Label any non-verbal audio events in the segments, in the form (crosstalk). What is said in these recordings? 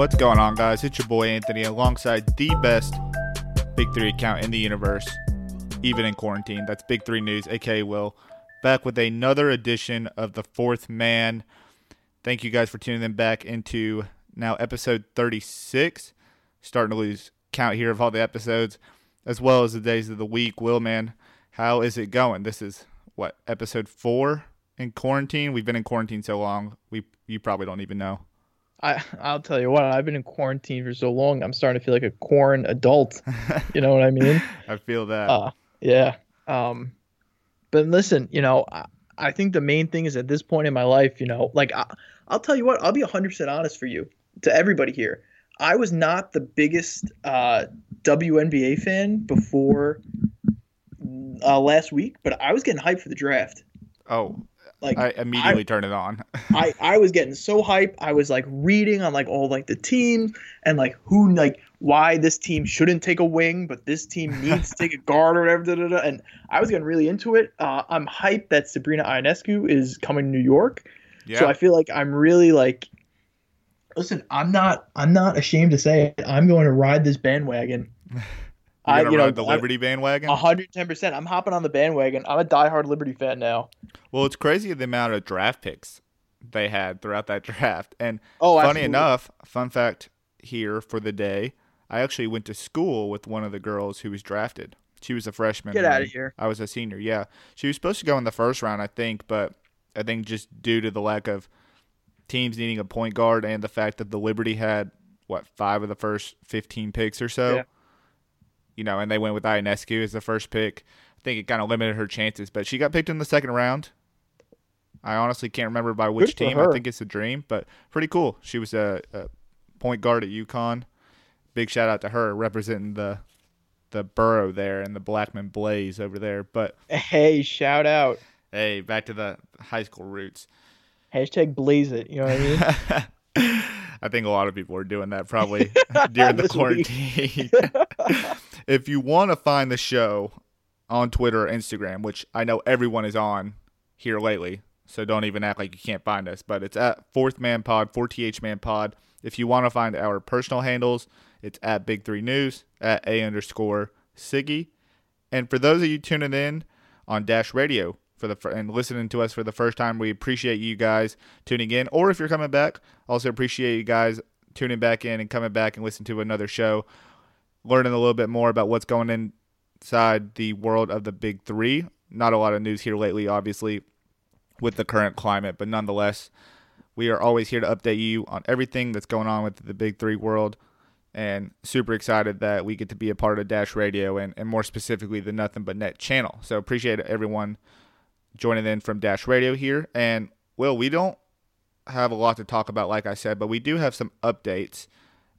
What's going on, guys? It's your boy Anthony alongside the best Big Three account in the universe, even in quarantine. That's Big Three News, aka Will, back with another edition of The Fourth Man. Thank you guys for tuning in back into now episode 36. Starting to lose count here of all the episodes, as well as the days of the week. Will, man, how is it going? This is what, episode four in quarantine? We've been in quarantine so long, we you probably don't even know. I I'll tell you what, I've been in quarantine for so long. I'm starting to feel like a corn adult. (laughs) You know what I mean? I feel that. Uh, yeah. Um, but listen, you know, I, I think the main thing is at this point in my life, you know, like I, I'll tell you what, I'll be 100% honest for you to everybody here. I was not the biggest uh, WNBA fan before uh, last week, but I was getting hyped for the draft. oh, Like I immediately turn it on. (laughs) I, I was getting so hyped. I was like reading on like all like the teams and like who like why this team shouldn't take a wing, but this team needs to take a guard or whatever. Da, da, da. And I was getting really into it. Uh, I'm hyped that Sabrina Ionescu is coming to New York. yeah. So I feel like I'm really like listen, I'm not I'm not ashamed to say it. I'm going to ride this bandwagon. (laughs) You're I you know the Liberty bandwagon. 110%. I'm hopping on the bandwagon. I'm a diehard Liberty fan now. Well, it's crazy the amount of draft picks they had throughout that (laughs) draft. And Oh, funny absolutely. enough, fun fact here for the day, I actually went to school with one of the girls who was drafted. She was a freshman. Get and outta here. I was a senior. Yeah, she was supposed to go in the first round, I think, but I think just due to the lack of teams needing a point guard and the fact that the Liberty had what five of the first fifteen picks or so. Yeah. You know, and they went with Ionescu as the first pick. I think it kind of limited her chances, but she got picked in the second round. I honestly can't remember by which team. I think it's a dream, but pretty cool. She was a, a point guard at UConn. Big shout out to her representing the the borough there and the Blackman Blaze over there. But Hey, shout out. hey, back to the high school roots. Hashtag blaze it. You know what I mean? (laughs) I think a lot of people are doing that probably (laughs) during the quarantine. (laughs) if you want to find the show on Twitter or Instagram, which I know everyone is on here lately, so don't even act like you can't find us, but it's at Fourth Man Pod, 4TH Man Pod. If you want to find our personal handles, it's at Big Three News, at A underscore Siggy. And for those of you tuning in on Dash Radio for the and listening to us for the first time, we appreciate you guys tuning in. Or if you're coming back, also appreciate you guys tuning back in and coming back and listen to another show, learning a little bit more about what's going inside the world of the Big Three. Not a lot of news here lately, obviously, with the current climate, but nonetheless, we are always here to update you on everything that's going on with the Big Three world and super excited that we get to be a part of Dash Radio and, and more specifically the Nothing But Net channel. So appreciate everyone joining in from Dash Radio here. And Will, we don't have a lot to talk about, like I said, but we do have some updates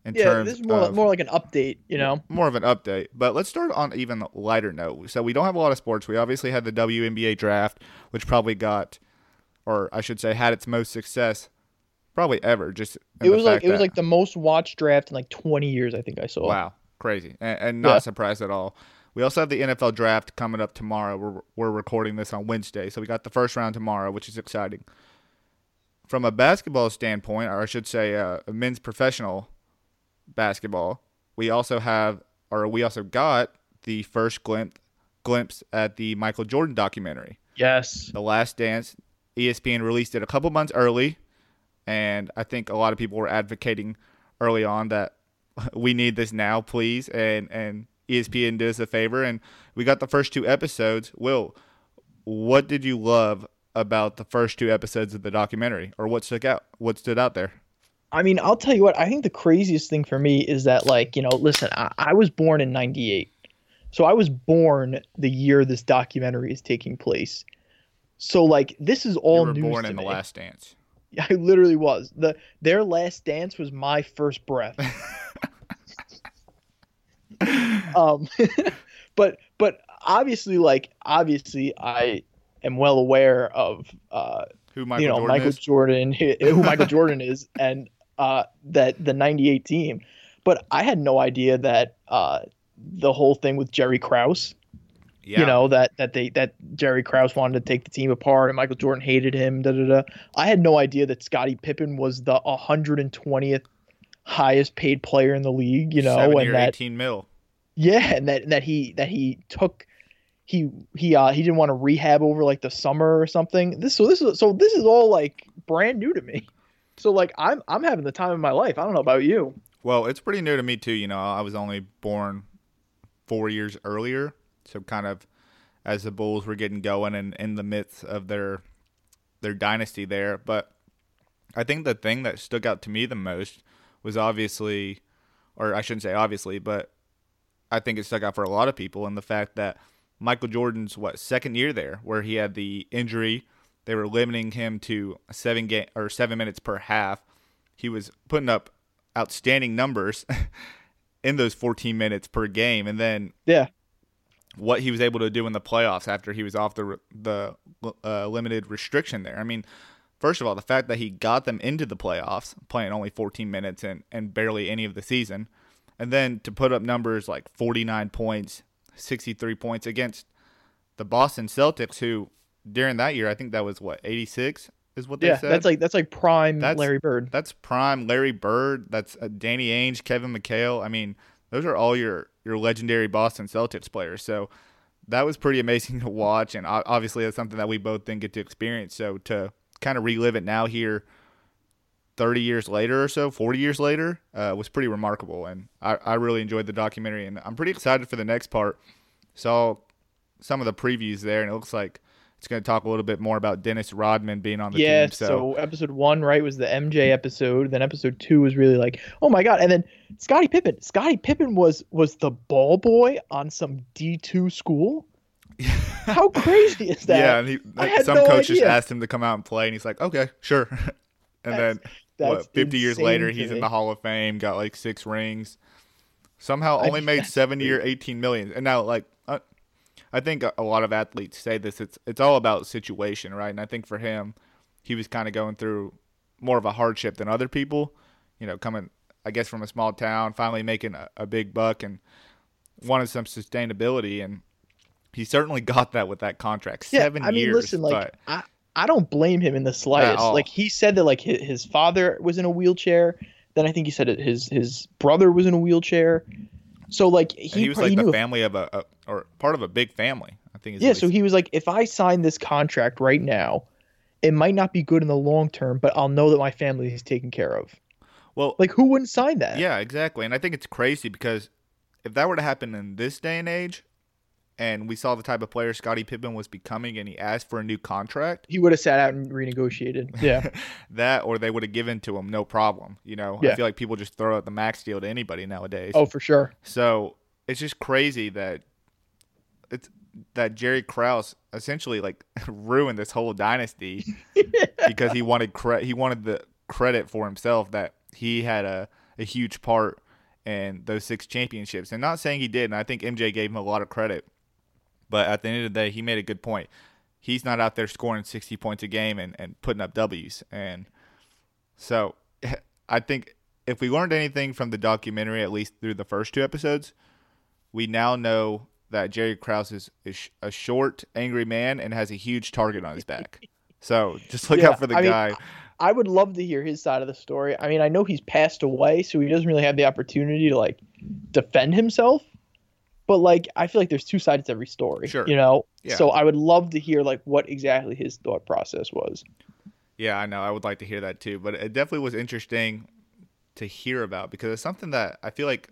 in yeah, terms this is more of more like an update. You know, more of an update. But let's start on even lighter note. So we don't have a lot of sports. We obviously had the WNBA draft, which probably got, or I should say, had its most success probably ever. Just in it the was like it was like the most watched draft in like 20 years. I think I saw. Wow, crazy, and, and not Yeah. surprised at all. We also have the NFL draft coming up tomorrow. We're we're recording this on Wednesday, so we got the first round tomorrow, which is exciting. From a basketball standpoint, or I should say, uh, a men's professional basketball, we also have, or we also got the first glimpse glimpse at the Michael Jordan documentary. Yes. The Last Dance. ESPN released it a couple months early, and I think a lot of people were advocating early on that (laughs) we need this now, please. And and ESPN did us a favor, and we got the first two episodes. Will, what did you love about the first two episodes of the documentary, or what stuck out? What stood out there? I mean, I'll tell you what. I think the craziest thing for me is that, like, you know, listen, I, I was born in '98, so I was born the year this documentary is taking place. So, like, this is all you were born to in the me. Last Dance. (laughs) I literally was. the Their last dance was my first breath. (laughs) um, (laughs) but but obviously, like obviously, I am well aware of uh, Who Michael you know Jordan Michael is? Jordan, who Michael Jordan is, and uh, that the '98 team. But I had no idea that uh, the whole thing with Jerry Krause. Yeah. You know that that they that Jerry Krause wanted to take the team apart, and Michael Jordan hated him. Da da da. I had no idea that Scottie Pippen was the 120th highest paid player in the league. You know, Seven and that 18 mil. yeah, and that that he that he took he he uh he didn't want to rehab over like the summer or something. This so this is so this is all like brand new to me. So like I'm I'm having the time of my life. I don't know about you. Well, it's pretty new to me too. You know, I was only born four years earlier, so kind of as the Bulls were getting going and in the midst of their their dynasty there. But I think the thing that stuck out to me the most was obviously, or I shouldn't say obviously, but I think it stuck out for a lot of people, and the fact that Michael Jordan's what second year there, where he had the injury, they were limiting him to seven game or seven minutes per half. He was putting up outstanding numbers (laughs) in those 14 minutes per game, and then Yeah. what he was able to do in the playoffs after he was off the the uh, limited restriction there. I mean, first of all, the fact that he got them into the playoffs, playing only 14 minutes and and barely any of the season, and then to put up numbers like 49 points, 63 points against the Boston Celtics, who during that year I think that was what 86 is what they Yeah, said. that's like that's like prime That's- Larry Bird. That's prime Larry Bird. That's uh, Danny Ainge, Kevin McHale. I mean, those are all your your legendary Boston Celtics players. So that was pretty amazing (laughs) to watch, and obviously that's something that we both didn't get to experience. So to kind of relive it now here, thirty years later or so, forty years later, uh, was pretty remarkable, and I, I really enjoyed the documentary, and I'm pretty excited for the next part. Saw some of the previews there, and it looks like. It's going to talk a little bit more about Dennis Rodman being on the yeah, team. so. episode one, right, was the MJ episode. Then episode two was really like, oh my god. And then Scottie Pippen. Scottie Pippen was was the ball boy on some D two school. (laughs) How crazy is that? Yeah, and he, like, some no coaches idea. asked him to come out and play, and he's like, "Okay, sure." (laughs) and That's- then That's what? Fifty years later, he's in the Hall of Fame, got like six rings. Somehow, I only mean, made seven year, eighteen million. And now, like, I think a, lot of athletes say this. It's it's all about situation, right? And I think for him, he was kind of going through more of a hardship than other people. You know, coming, I guess, from a small town, finally making a, a big buck, and wanted some sustainability and. He certainly (laughs) got that with that contract. Yeah, Seven I mean, years. listen, like I, I don't blame him in the slightest. Like he said that like his, his father was in a wheelchair. Then I think he said it, his his brother was in a wheelchair. So like he, he was like he the family of a, a or part of a big family. I think. yeah. So he was like, if I sign this contract right now, it might not be good in the long term, but I'll know that my family is taken care of. well, Like who wouldn't sign that? yeah, exactly. And I think it's crazy because if that were to happen in this day and age, and we saw the type of player Scottie Pippen was becoming, and he asked for a new contract, He would have sat out and renegotiated. Yeah. (laughs) that or they would have given to him no problem. You know, Yeah. I feel like people just throw out the max deal to anybody nowadays. oh, for sure. So it's just crazy that it's that Jerry Krause essentially like (laughs) ruined this whole dynasty (laughs) because he wanted cre- he wanted the credit for himself that he had a, a huge part in those six championships. And not saying he did, and I think MJ gave him a lot of credit. But at the end of the day, he made a good point. He's not out there scoring 60 points a game and, and putting up W's. And so (laughs) I think if we learned anything from the documentary, at least through the first two episodes, we now know that Jerry Krause is, is a short, angry man and has a huge target on his back. (laughs) So just look Yeah, out for the I mean, guy. I would love to hear his side of the story. I mean, I know he's passed away, so he doesn't really have the opportunity to like defend himself. But like, I feel like there's two sides to every story. Sure. You know. Yeah. So I would love to hear like what exactly his thought process was. Yeah, I know. I would like to hear that too. But it definitely was interesting to hear about because it's something that I feel like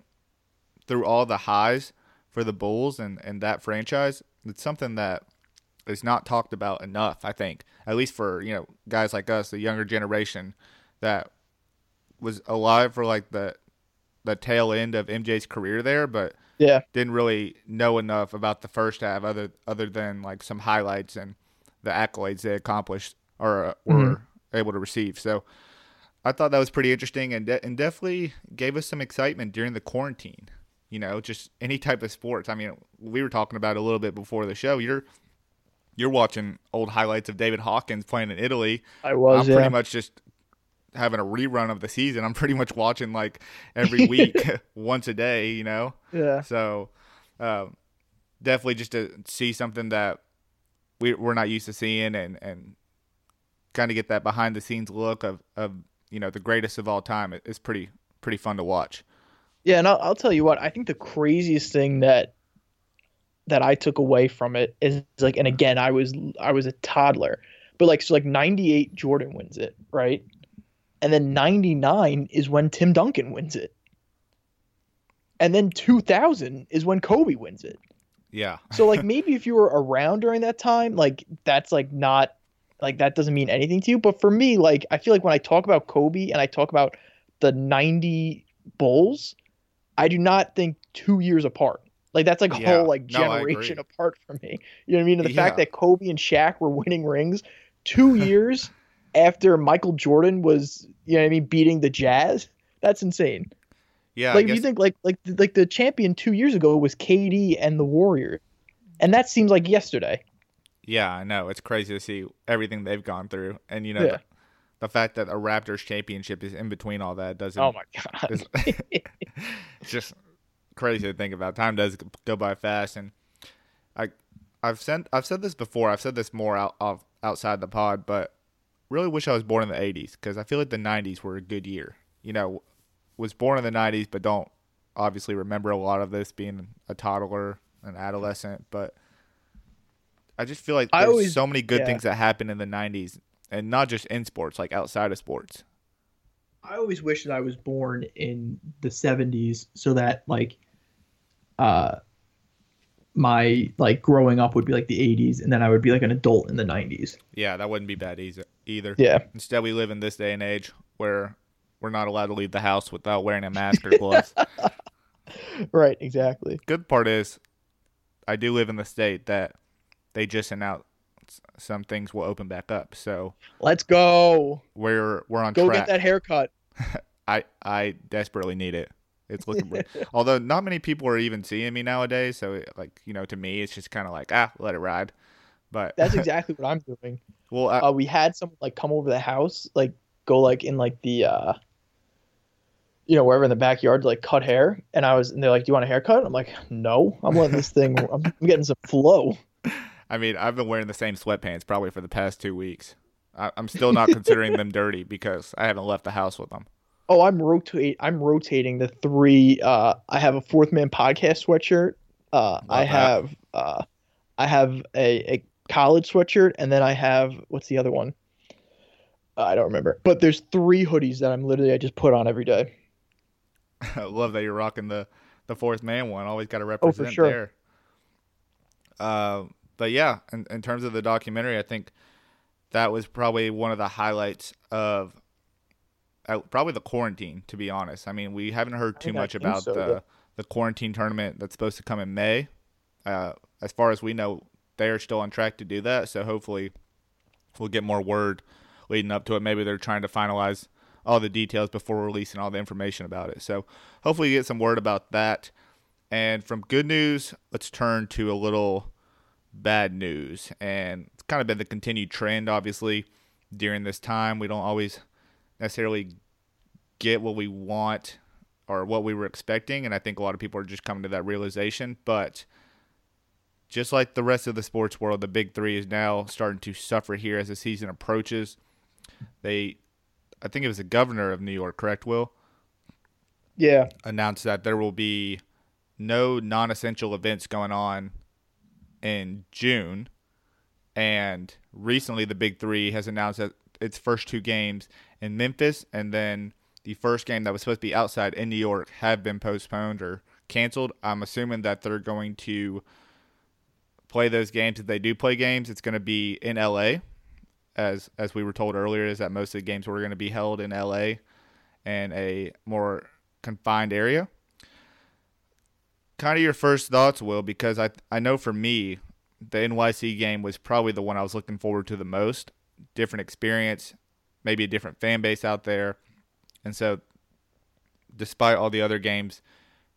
through all the highs for the Bulls and, and that franchise, it's something that is not talked about enough, I think. At least for, you know, guys like us, the younger generation that was alive for like the the tail end of MJ's career there, but Yeah. didn't really know enough about the first half other other than like some highlights and the accolades they accomplished or uh, were Mhm. able to receive. So I thought that was pretty interesting and de- and definitely gave us some excitement during the quarantine. You know, just any type of sports. I mean, we were talking about it a little bit before the show. You're you're watching old highlights of David Hawkins playing in Italy. I was. I'm yeah. pretty much just having a rerun of the season. I'm pretty much watching like every (laughs) week, (laughs) once a day. You know. Yeah. So, um, definitely just to see something that we we're not used to seeing, and and kind of get that behind the scenes look of of you know the greatest of all time. It, it's pretty pretty fun to watch. Yeah, and I'll, I'll tell you what. I think the craziest thing that that I took away from it is like, and again, I was I was a toddler, but like so like '98 Jordan wins it, right? And then '99 is when Tim Duncan wins it, and then 2000 is when Kobe wins it. Yeah. So like maybe if you were around during that time, like that's like not like that doesn't mean anything to you. But for me, like I feel like when I talk about Kobe and I talk about the 90 Bulls, I do not think two years apart. Like that's like a Yeah. whole like generation agree. (laughs) apart from me. You know what I mean? And the fact that Kobe and Shaq were winning rings two years after Michael Jordan was, you know what I mean, beating the Jazz. That's insane. Yeah. like if you think like like like the champion two years ago was KD and the Warriors, and that seems like yesterday. yeah, I know. It's crazy to see everything they've gone through, and you know Yeah. the, the fact that a Raptors championship is in between all that doesn't. Oh my god. it's (laughs) just crazy to think about. Time does go by fast, and I, I've said I've said this before. I've said this more out of, outside the pod, but really wish I was born in the '80s because I feel like the '90s were a good year. You know, was born in the '90s, but don't obviously remember a lot of this being a toddler, an adolescent, but. I just feel like there's always- so many good yeah. things that happened in the '90s, and not just in sports, like outside of sports. I always wish that I was born in the 70s so that like uh my like growing up would be like the 80s and then I would be like an adult in the 90s. Yeah, that wouldn't be bad either. Either. Yeah. Instead, we live in this day and age where we're not allowed to leave the house without wearing a mask or gloves. (laughs) Right, exactly. Good part is, I do live in the state that they just announced some things will open back up. So Let's go. we're we're on Go track. get that haircut. (laughs) I I desperately need it. It's looking. (laughs) although not many people are even seeing me nowadays, so like you know, to me, it's just kind of like ah, let it ride. But That's (laughs) exactly what I'm doing. well, I, Uh, we had someone like come over the house, like go like in like the uh you know, wherever in the backyard to like cut hair. And I was and they're like, Do you want a haircut? I'm like, No, I'm letting this thing (laughs) I'm, getting some flow. I mean, I've been wearing the same sweatpants probably for the past two weeks. I, I'm still not considering them (laughs) dirty because I haven't left the house with them. Oh, I'm rotate. I'm rotating the three. Uh, I have a Fourth Man podcast sweatshirt. Uh, I that. have uh, I have a, a college sweatshirt, and then I have what's the other one? Uh, I don't remember. But there's three hoodies that I'm literally I just put on every day. (laughs) I love that you're rocking the the fourth man one. Always got to represent Oh, represent sure. there. Uh, but yeah, in, in terms of the documentary, I think that was probably one of the highlights of uh, probably the quarantine. To be honest, I mean, we haven't heard too much about so, the yeah. the quarantine tournament that's supposed to come in May. Uh, as far as we know, they are still on track to do that. So hopefully, we'll get more word leading up to it. Maybe they're trying to finalize all the details before releasing all the information about it. So hopefully, you get some word about that. And from good news, let's turn to a little bad news. And it's kind of been the continued trend, obviously, during this time. We don't always necessarily get what we want or what we were expecting. And I think a lot of people are just coming to that realization. But just like the rest of the sports world, the big three is now starting to suffer here as the season approaches. They, I think it was the governor of New York, correct, Will? Yeah. announced that there will be no non-essential events going on in June. And recently, the Big Three has announced that its first two games in Memphis and then the first game that was supposed to be outside in New York have been postponed or canceled. I'm assuming that they're going to play those games. If they do play games, it's going to be in LA. As as we were told earlier, is that most of the games were going to be held in LA and a more confined area. Kind of your first thoughts, Will, because I I know for me, the NYC game was probably the one I was looking forward to the most. Different experience, maybe a different fan base out there, and so despite all the other games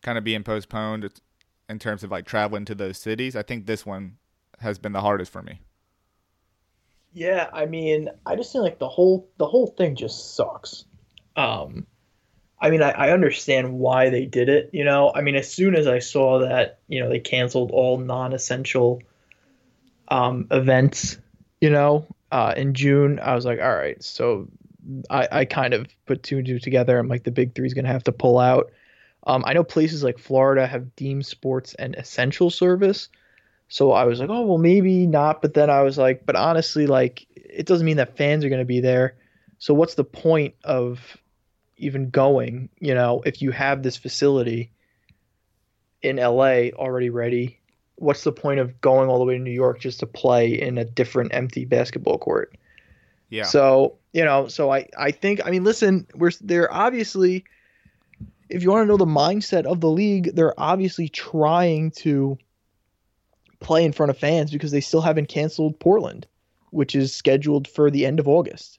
kind of being postponed in terms of like traveling to those cities. I think this one has been the hardest for me. Yeah, I mean, I just feel like the whole the whole thing just sucks. Um, I mean, I, I understand why they did it. You know, I mean, as soon as I saw that, you know, they canceled all non-essential um, events, you know, uh, in June, I was like, all right, so I, I kind of put two and two together. I'm like, the big three is going to have to pull out. Um, I know places like Florida have deemed sports an essential service. So I was like, oh, well, maybe not. But then I was like, but honestly, like, it doesn't mean that fans are going to be there. So what's the point of even going, you know, if you have this facility in LA already ready? What's the point of going all the way to New York just to play in a different empty basketball court? Yeah. So, you know, so I, I think, I mean, listen, we're, they're obviously, if you want to know the mindset of the league, they're obviously trying to play in front of fans because they still haven't canceled Portland, which is scheduled for the end of August.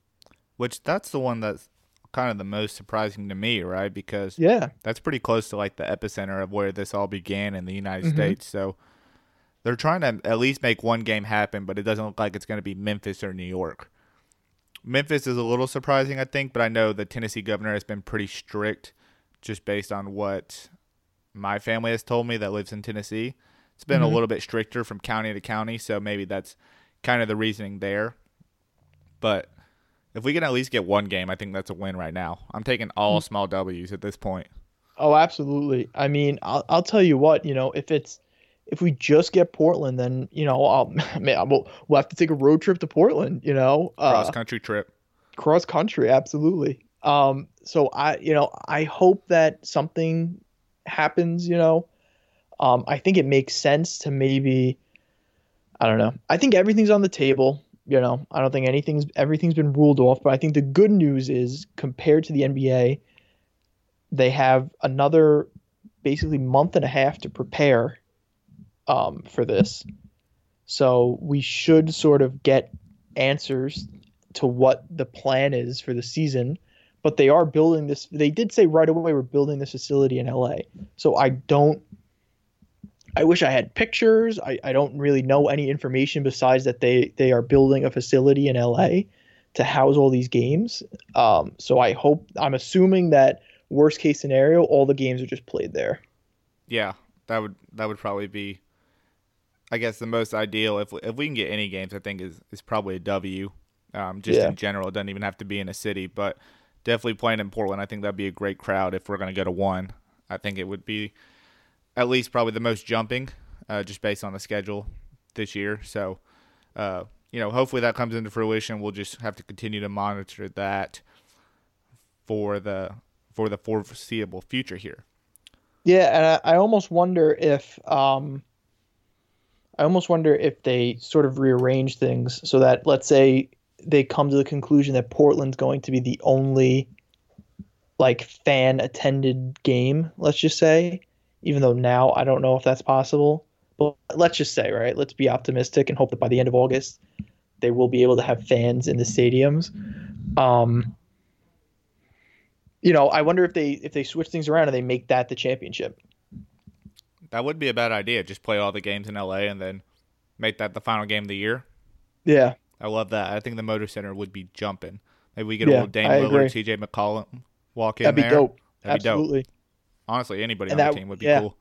Which that's the one that's kind of the most surprising to me, right? Because yeah, that's pretty close to like the epicenter of where this all began in the United mm-hmm. States. So they're trying to at least make one game happen, but it doesn't look like it's going to be Memphis or New York. Memphis is a little surprising, I think, but I know the Tennessee governor has been pretty strict just based on what my family has told me that lives in Tennessee. It's been mm-hmm. a little bit stricter from county to county, so maybe that's kind of the reasoning there. But if we can at least get one game, I think that's a win right now. I'm taking all mm-hmm. small W's at this point. Oh, absolutely. I mean, I'll, I'll tell you what, you know, if it's if we just get Portland, then you know, I'll, (laughs) man, we'll, we'll have to take a road trip to Portland. You know, cross country uh, trip. Cross country, absolutely. Um, so I, you know, I hope that something happens. You know, um, I think it makes sense to maybe, I don't know. I think everything's on the table. You know, I don't think anything's everything's been ruled off. But I think the good news is compared to the NBA, they have another basically month and a half to prepare um, for this. So we should sort of get answers to what the plan is for the season but they are building this. They did say right away we're building this facility in LA. So I don't. I wish I had pictures. I, I don't really know any information besides that they they are building a facility in LA to house all these games. Um, so I hope I'm assuming that worst case scenario, all the games are just played there. Yeah, that would that would probably be, I guess, the most ideal. If if we can get any games, I think is is probably a W. Um, just yeah. in general, it doesn't even have to be in a city, but definitely playing in Portland. I think that'd be a great crowd if we're going to go to one. I think it would be at least probably the most jumping, uh, just based on the schedule this year. So, uh, you know, hopefully that comes into fruition. We'll just have to continue to monitor that for the for the foreseeable future here. Yeah, and I, I almost wonder if um, I almost wonder if they sort of rearrange things so that let's say they come to the conclusion that Portland's going to be the only like fan attended game, let's just say, even though now I don't know if that's possible. But let's just say, right? Let's be optimistic and hope that by the end of August they will be able to have fans in the stadiums. Um, you know, I wonder if they if they switch things around and they make that the championship. That would be a bad idea. Just play all the games in LA and then make that the final game of the year. Yeah. I love that. I think the Moda Center would be jumping. Maybe we get yeah, a little Dame Lillard, T.J. McCollum walk in That'd there. Be dope. That'd Absolutely. be dope. Absolutely. Honestly, anybody and on that, the team would be yeah, cool.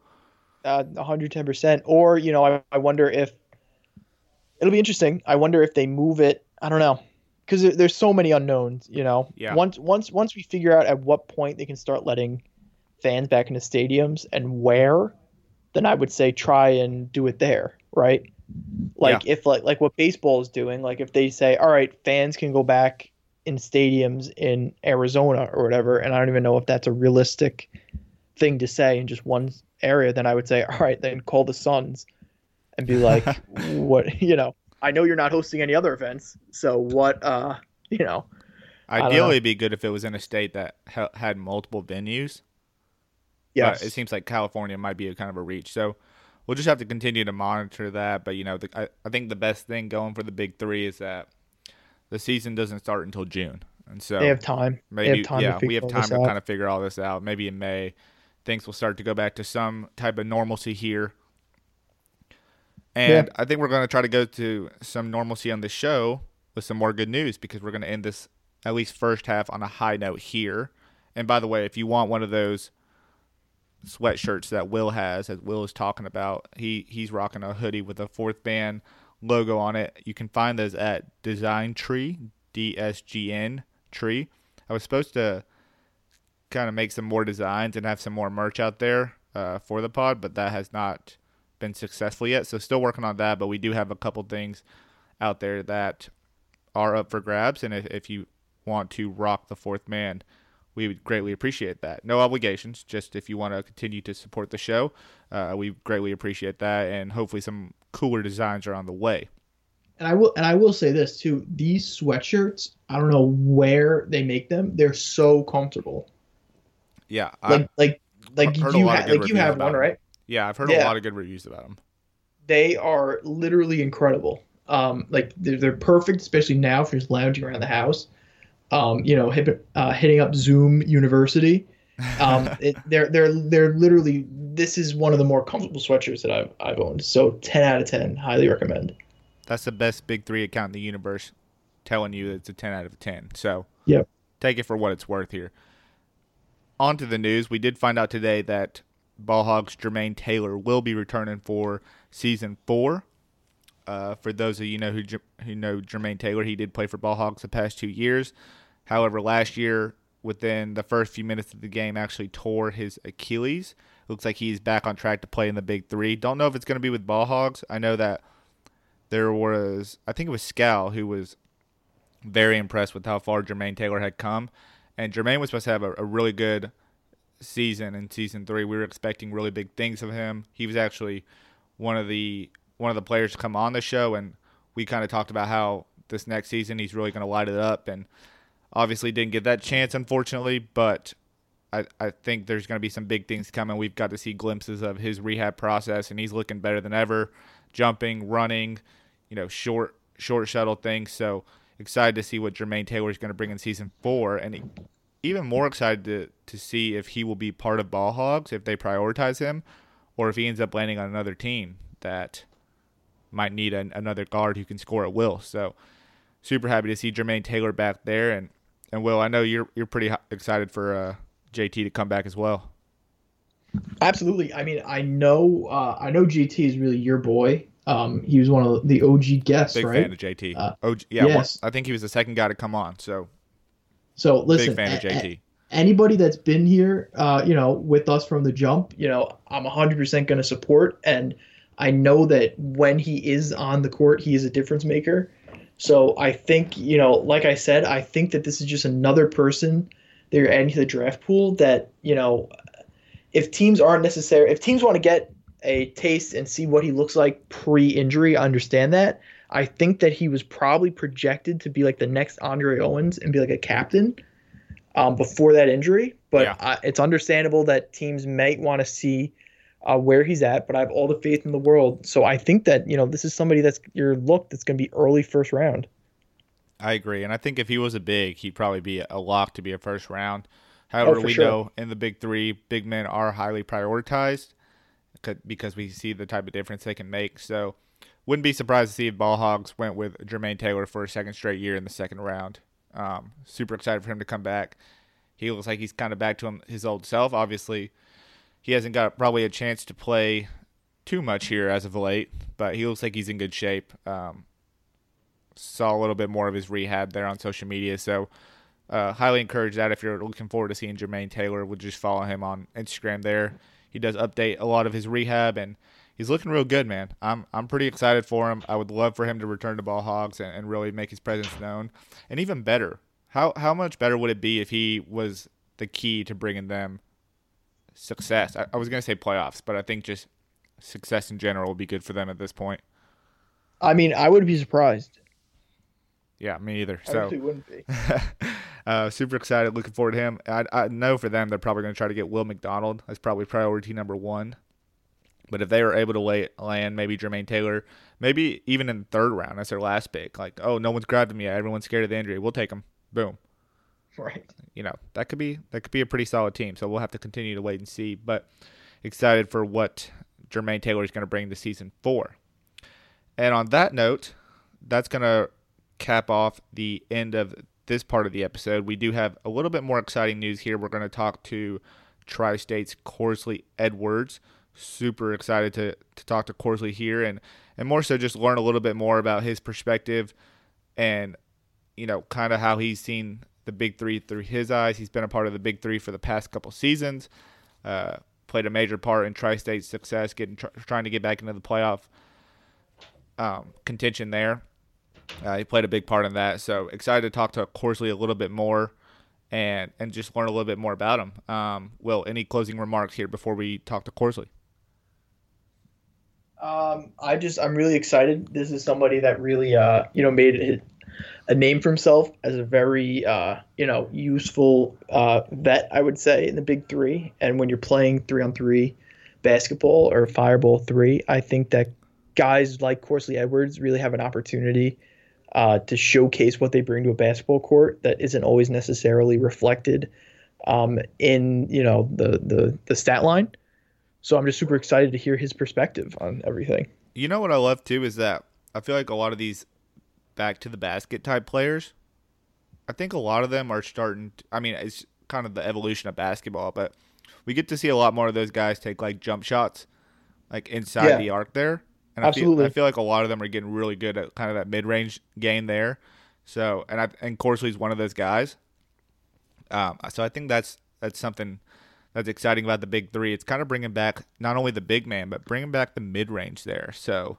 Uh, 110%. Or, you know, I, I wonder if it'll be interesting. I wonder if they move it. I don't know. Because there, there's so many unknowns, you know. Yeah. Once once once we figure out at what point they can start letting fans back into stadiums and where, then I would say try and do it there, right? Like yeah. if like like what baseball is doing, like if they say, all right, fans can go back in stadiums in Arizona or whatever, and I don't even know if that's a realistic thing to say in just one area, then I would say, all right, then call the Suns and be like, (laughs) what you know, I know you're not hosting any other events, so what, uh, you know. Ideally, it'd be good if it was in a state that ha- had multiple venues. Yeah, it seems like California might be a kind of a reach. So we'll just have to continue to monitor that. But you know, the, I, I think the best thing going for the big three is that the season doesn't start until June, and so they have time. Maybe have time yeah, we have time to out. kind of figure all this out. Maybe in May, things will start to go back to some type of normalcy here. And yeah. I think we're going to try to go to some normalcy on the show with some more good news because we're going to end this at least first half on a high note here. And by the way, if you want one of those sweatshirts that Will has, as Will is talking about, he he's rocking a hoodie with a fourth man logo on it. You can find those at Design Tree, D S G N Tree. I was supposed to kind of make some more designs and have some more merch out there uh, for the pod, but that has not been successful yet. So still working on that, but we do have a couple things out there that are up for grabs. And if, if you want to rock the fourth man, we would greatly appreciate that. No obligations, just if you want to continue to support the show, uh, we greatly appreciate that. And hopefully some cooler designs are on the way. And I will and I will say this too: these sweatshirts, I don't know where they make them. They're so comfortable. Yeah, like like like you ha- like you have one, them. right? Yeah, I've heard yeah. a lot of good reviews about them. They are literally incredible. Um, like they're, they're perfect, especially now if you're just lounging around the house. Um, you know, hit, uh, hitting up Zoom University. Um, (laughs) it, they're they're they're literally. This is one of the more comfortable sweatshirts that I've I've owned. So ten out of ten, highly recommend. That's the best big three account in the universe, telling you it's a ten out of ten. So yeah, take it for what it's worth here on to the news. We did find out today that Ball Hogs Jermaine Taylor will be returning for season four. Uh, for those of you know who who know Jermaine Taylor, he did play for Ball Hogs the past two years. However, last year, within the first few minutes of the game, actually tore his Achilles. Looks like he's back on track to play in the Big Three. Don't know if it's going to be with Ball Hogs. I know that there was, I think it was Scal who was very impressed with how far Jermaine Taylor had come. And Jermaine was supposed to have a, a really good season in season three. We were expecting really big things of him. He was actually one of the one of the players to come on the show, and we kind of talked about how this next season he's really going to light it up. And obviously didn't get that chance, unfortunately, but I, I think there's going to be some big things coming. We've got to see glimpses of his rehab process, and he's looking better than ever, jumping, running, you know, short short shuttle things. So excited to see what Jermaine Taylor is going to bring in season four, and even more excited to to see if he will be part of Ball Hogs if they prioritize him, or if he ends up landing on another team that might need an, another guard who can score at will. So super happy to see Jermaine Taylor back there, and and Will, I know you're you're pretty excited for uh, JT to come back as well. Absolutely. I mean, I know uh, I know JT is really your boy. Um, he was one of the OG guests, Big right? fan of JT. Uh, OG, yeah, yes. I think he was the second guy to come on. So, so listen, big fan of JT. A- anybody that's been here, uh, you know, with us from the jump, you know, I'm 100% going to support, and I know that when he is on the court, he is a difference maker. So I think, you know, like I said, I think that this is just another person that you're adding to the draft pool that, you know, if teams aren't necessary, if teams want to get a taste and see what he looks like pre-injury. I understand that. I think that he was probably projected to be like the next Andre Owens and be like a captain um, before that injury. But yeah. I, it's understandable that teams might want to see uh, where he's at. But I have all the faith in the world. So I think that you know this is somebody that's your look that's going to be early first round. I agree, and I think if he was a big, he'd probably be a lock to be a first round. However, oh, we sure. know in the big three, big men are highly prioritized because we see the type of difference they can make. So, wouldn't be surprised to see if Ball Hogs went with Jermaine Taylor for a second straight year in the second round. Um, super excited for him to come back. He looks like he's kind of back to him, his old self. Obviously, he hasn't got probably a chance to play too much here as of late, but he looks like he's in good shape. Um, saw a little bit more of his rehab there on social media, so uh, highly encourage that if you're looking forward to seeing Jermaine Taylor. We'll just follow him on Instagram there. He does update a lot of his rehab, and he's looking real good, man. I'm I'm pretty excited for him. I would love for him to return to Ball Hogs and, and really make his presence known. And even better, how how much better would it be if he was the key to bringing them success? I, I was gonna say playoffs, but I think just success in general would be good for them at this point. I mean, I would be surprised. Yeah, me either. I so wouldn't be. (laughs) uh, super excited, looking forward to him. I, I know for them, they're probably going to try to get Will McDonald. That's probably priority number one. But if they were able to lay, land maybe Jermaine Taylor, maybe even in the third round, that's their last pick. Like, oh, no one's grabbed him yet. Everyone's scared of the injury. We'll take him. Boom. (laughs) Right. You know that could be that could be a pretty solid team. So we'll have to continue to wait and see. But excited for what Jermaine Taylor is going to bring to season four. And on that note, that's going to cap off the end of this part of the episode. We do have a little bit more exciting news here. We're going to talk to Tri State's Corsley Edwards. Super excited to, to talk to Corsley here and, and more so just learn a little bit more about his perspective and, you know, kind of how he's seen the Big Three through his eyes. He's been a part of the Big Three for the past couple seasons. Uh, played a major part in Tri State's success, getting tr- trying to get back into the playoff um, contention there. Uh, he played a big part in that. So excited to talk to Corsley a little bit more and and just learn a little bit more about him. Um, Will, any closing remarks here before we talk to Corsley? Um, I just I'm really excited. This is somebody that really uh you know made a name for himself as a very uh you know useful uh vet I would say in the big three. And when you're playing three on three basketball or fireball three, I think that guys like Corsley Edwards really have an opportunity uh, to showcase what they bring to a basketball court that isn't always necessarily reflected um, in you know the, the the stat line. So I'm just super excited to hear his perspective on everything. You know what I love too is that I feel like a lot of these back to the basket type players, I think a lot of them are starting. To, I mean, it's kind of the evolution of basketball, but we get to see a lot more of those guys take like jump shots, like inside Yeah. the arc there. And Absolutely. I feel, I feel like a lot of them are getting really good at kind of that mid range game there. So, and I and Corsley's one of those guys. Um, so I think that's that's something that's exciting about the big three. It's kind of bringing back not only the big man, but bringing back the mid range there. So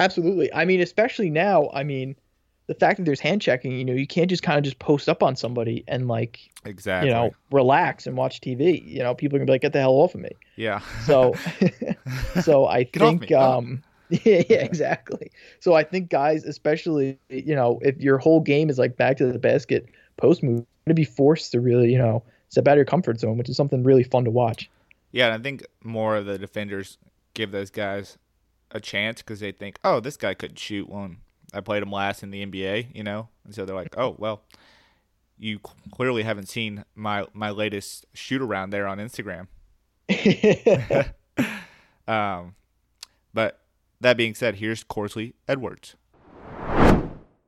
Absolutely. I mean, especially now. I mean, the fact that there's hand checking. You know, you can't just kind of just post up on somebody and like exactly, you know relax and watch TV. You know, people are gonna be like, "Get the hell off of me." yeah. So, (laughs) (laughs) so I Get think. Um, (laughs) yeah, yeah, exactly. So I think guys, especially you know, if your whole game is like back to the basket post move, gonna be forced to really, you know, step out of your comfort zone, which is something really fun to watch. Yeah, and I think more of the defenders give those guys a chance because they think, oh, this guy couldn't shoot one. I played him last in the NBA, you know, and so they're like, oh, well, you clearly haven't seen my my latest shoot around there on Instagram. (laughs) (laughs) Um, but that being said, here's Corsley Edwards.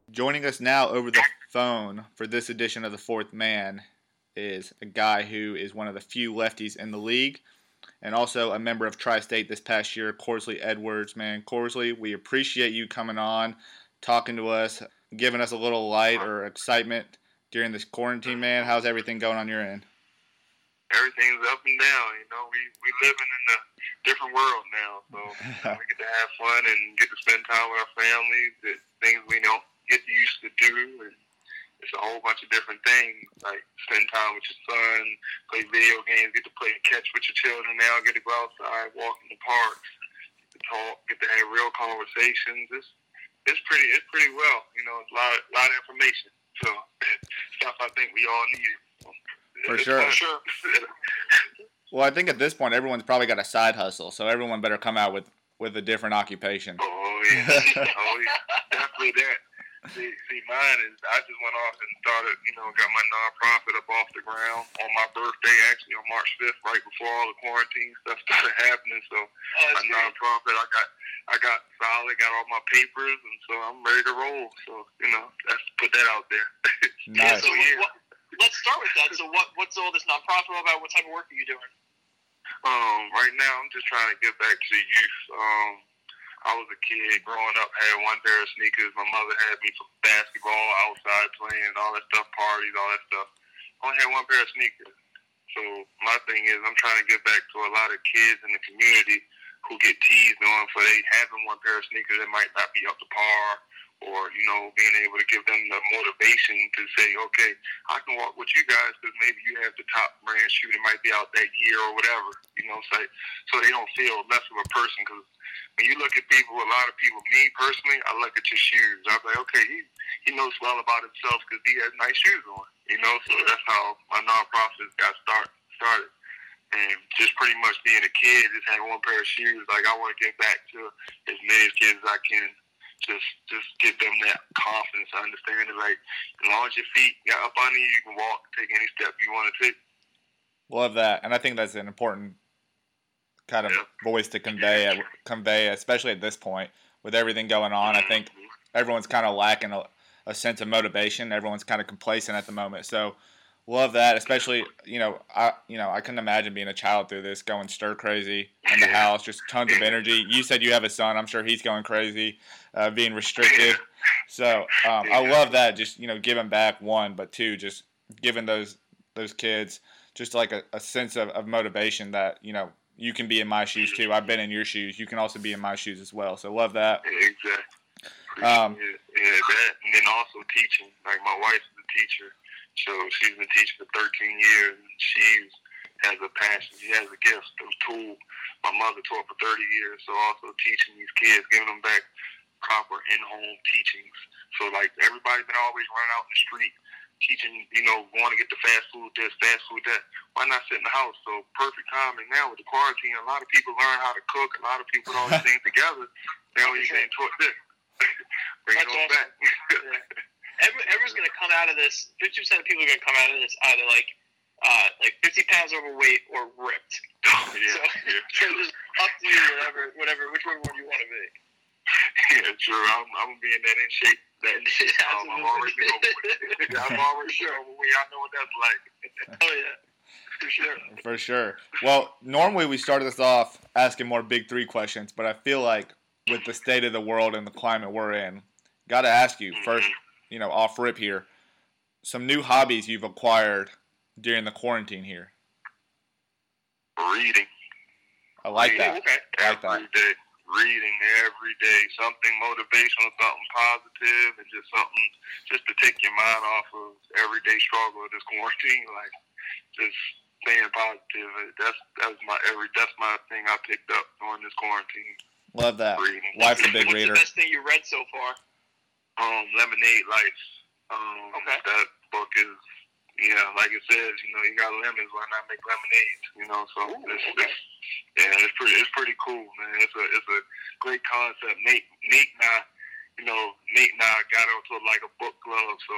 Joining us now over the phone for this edition of the Fourth Man is a guy who is one of the few lefties in the league and also a member of Tri State this past year, Corsley Edwards. Man, Corsley, we appreciate you coming on, talking to us, giving us a little light or excitement during this quarantine, man. How's everything going on your end? everything's up and down. You know, we we living in a different world now, so you (laughs) know, we get to have fun and get to spend time with our families. It's things we don't get used to do, and it's a whole bunch of different things like spend time with your son, play video games, get to play catch with your children now, get to go outside, walk in the parks, get to talk, get to have real conversations. It's it's pretty it's pretty well. You know, it's a lot a lot of information. So (laughs) stuff I think we all need. For It's sure. fun. sure. (laughs) Well, I think at this point, everyone's probably got a side hustle, so everyone better come out with, with a different occupation. Oh yeah, oh yeah, (laughs) oh, definitely that. See, see, mine is I just went off and started, you know, got my nonprofit up off the ground on my birthday, actually on March fifth, right before all the quarantine stuff (laughs) started happening. So my nonprofit, I got, I got solid, got all my papers, and so I'm ready to roll. So you know, let's put that out there. (laughs) Nice. so yeah. What, let's start with that. So, what what's all this nonprofit about? What type of work are you doing? Um, right now, I'm just trying to get back to youth. Um, I was a kid growing up, had one pair of sneakers. My mother had me for basketball, outside playing, all that stuff, parties, all that stuff. I only had one pair of sneakers. So my thing is, I'm trying to get back to a lot of kids in the community who get teased on for they having one pair of sneakers that might not be up to par, or you know, being able to give them the motivation to say, okay, I can walk with you guys because maybe you have the top brand shoe that might be out that year or whatever. You know, so so they don't feel less of a person. Because when you look at people, a lot of people, me personally, I look at your shoes. I'm like, okay, he he knows well about himself because he has nice shoes on. You know, so that's how my nonprofit got start started. And just pretty much being a kid, just having one pair of shoes. Like I want to get back to as many kids as I can just just give them that confidence, understanding like as long as your feet got up under you, you can walk, take any step you want to take. Love that, and I think that's an important kind of Yeah. voice to convey, convey, especially at this point with everything going on. I think mm-hmm. everyone's kind of lacking a, a sense of motivation. Everyone's kind of complacent at the moment. So love that, especially you know I you know I couldn't imagine being a child through this, going stir crazy in the house, just tons of energy. You said you have a son. I'm sure he's going crazy, uh, being restricted. So um, I love that. Just you know giving back one, but two, just giving those those kids just like a, a sense of, of motivation that you know you can be in my shoes too. I've been in your shoes. You can also be in my shoes as well. So love that. Exactly. Um, yeah, yeah, that, and then also teaching. Like my wife is a teacher, so she's been teaching for 13 years, and she has a passion. She has a gift, a tool. My mother taught for 30 years, so also teaching these kids, giving them back proper in-home teachings. So like everybody's been always running out in the street teaching, you know, want to get the fast food this, fast food that. Why not sit in the house? So perfect timing now with the quarantine. A lot of people learn how to cook. A lot of people all these (laughs) things together. Now you can enjoy this. (laughs) Bring it on awesome. back. Every, (laughs) everyone's going to come out of this. Fifty percent of people are going to come out of this either like uh, like fifty pounds overweight or ripped. (laughs) yeah, (laughs) So, yeah, (laughs) so just up to you, whatever, whatever, whichever one you want to be. yeah, sure. I'm, I'm gonna be in that in shape. That in shape. Um, I'm already overweight. I'm already sure overweight. I know what that's like. Oh yeah, for sure. For sure. Well, normally we started this off asking more big three questions, but I feel like with the state of the world and the climate we're in, got to ask you first, you know, off rip here, some new hobbies you've acquired during the quarantine here. Reading. I like that. Okay. I like that. every day. Reading every day, something motivational, something positive, and just something just to take your mind off of everyday struggle of this quarantine. Like just staying positive. That's that's my every that's my thing I picked up during this quarantine. Love that. Reading. Wife's a big What's reader. the best thing you read so far? Um, Lemonade Life. Um, Okay. that book is yeah, like it says, you know, you got lemons, why not make lemonade? You know, so Ooh, it's, okay. it's yeah, it's pretty it's pretty cool, man. It's a it's a great concept. Nate Nate and I, you know, Nate and I got onto like a book club, so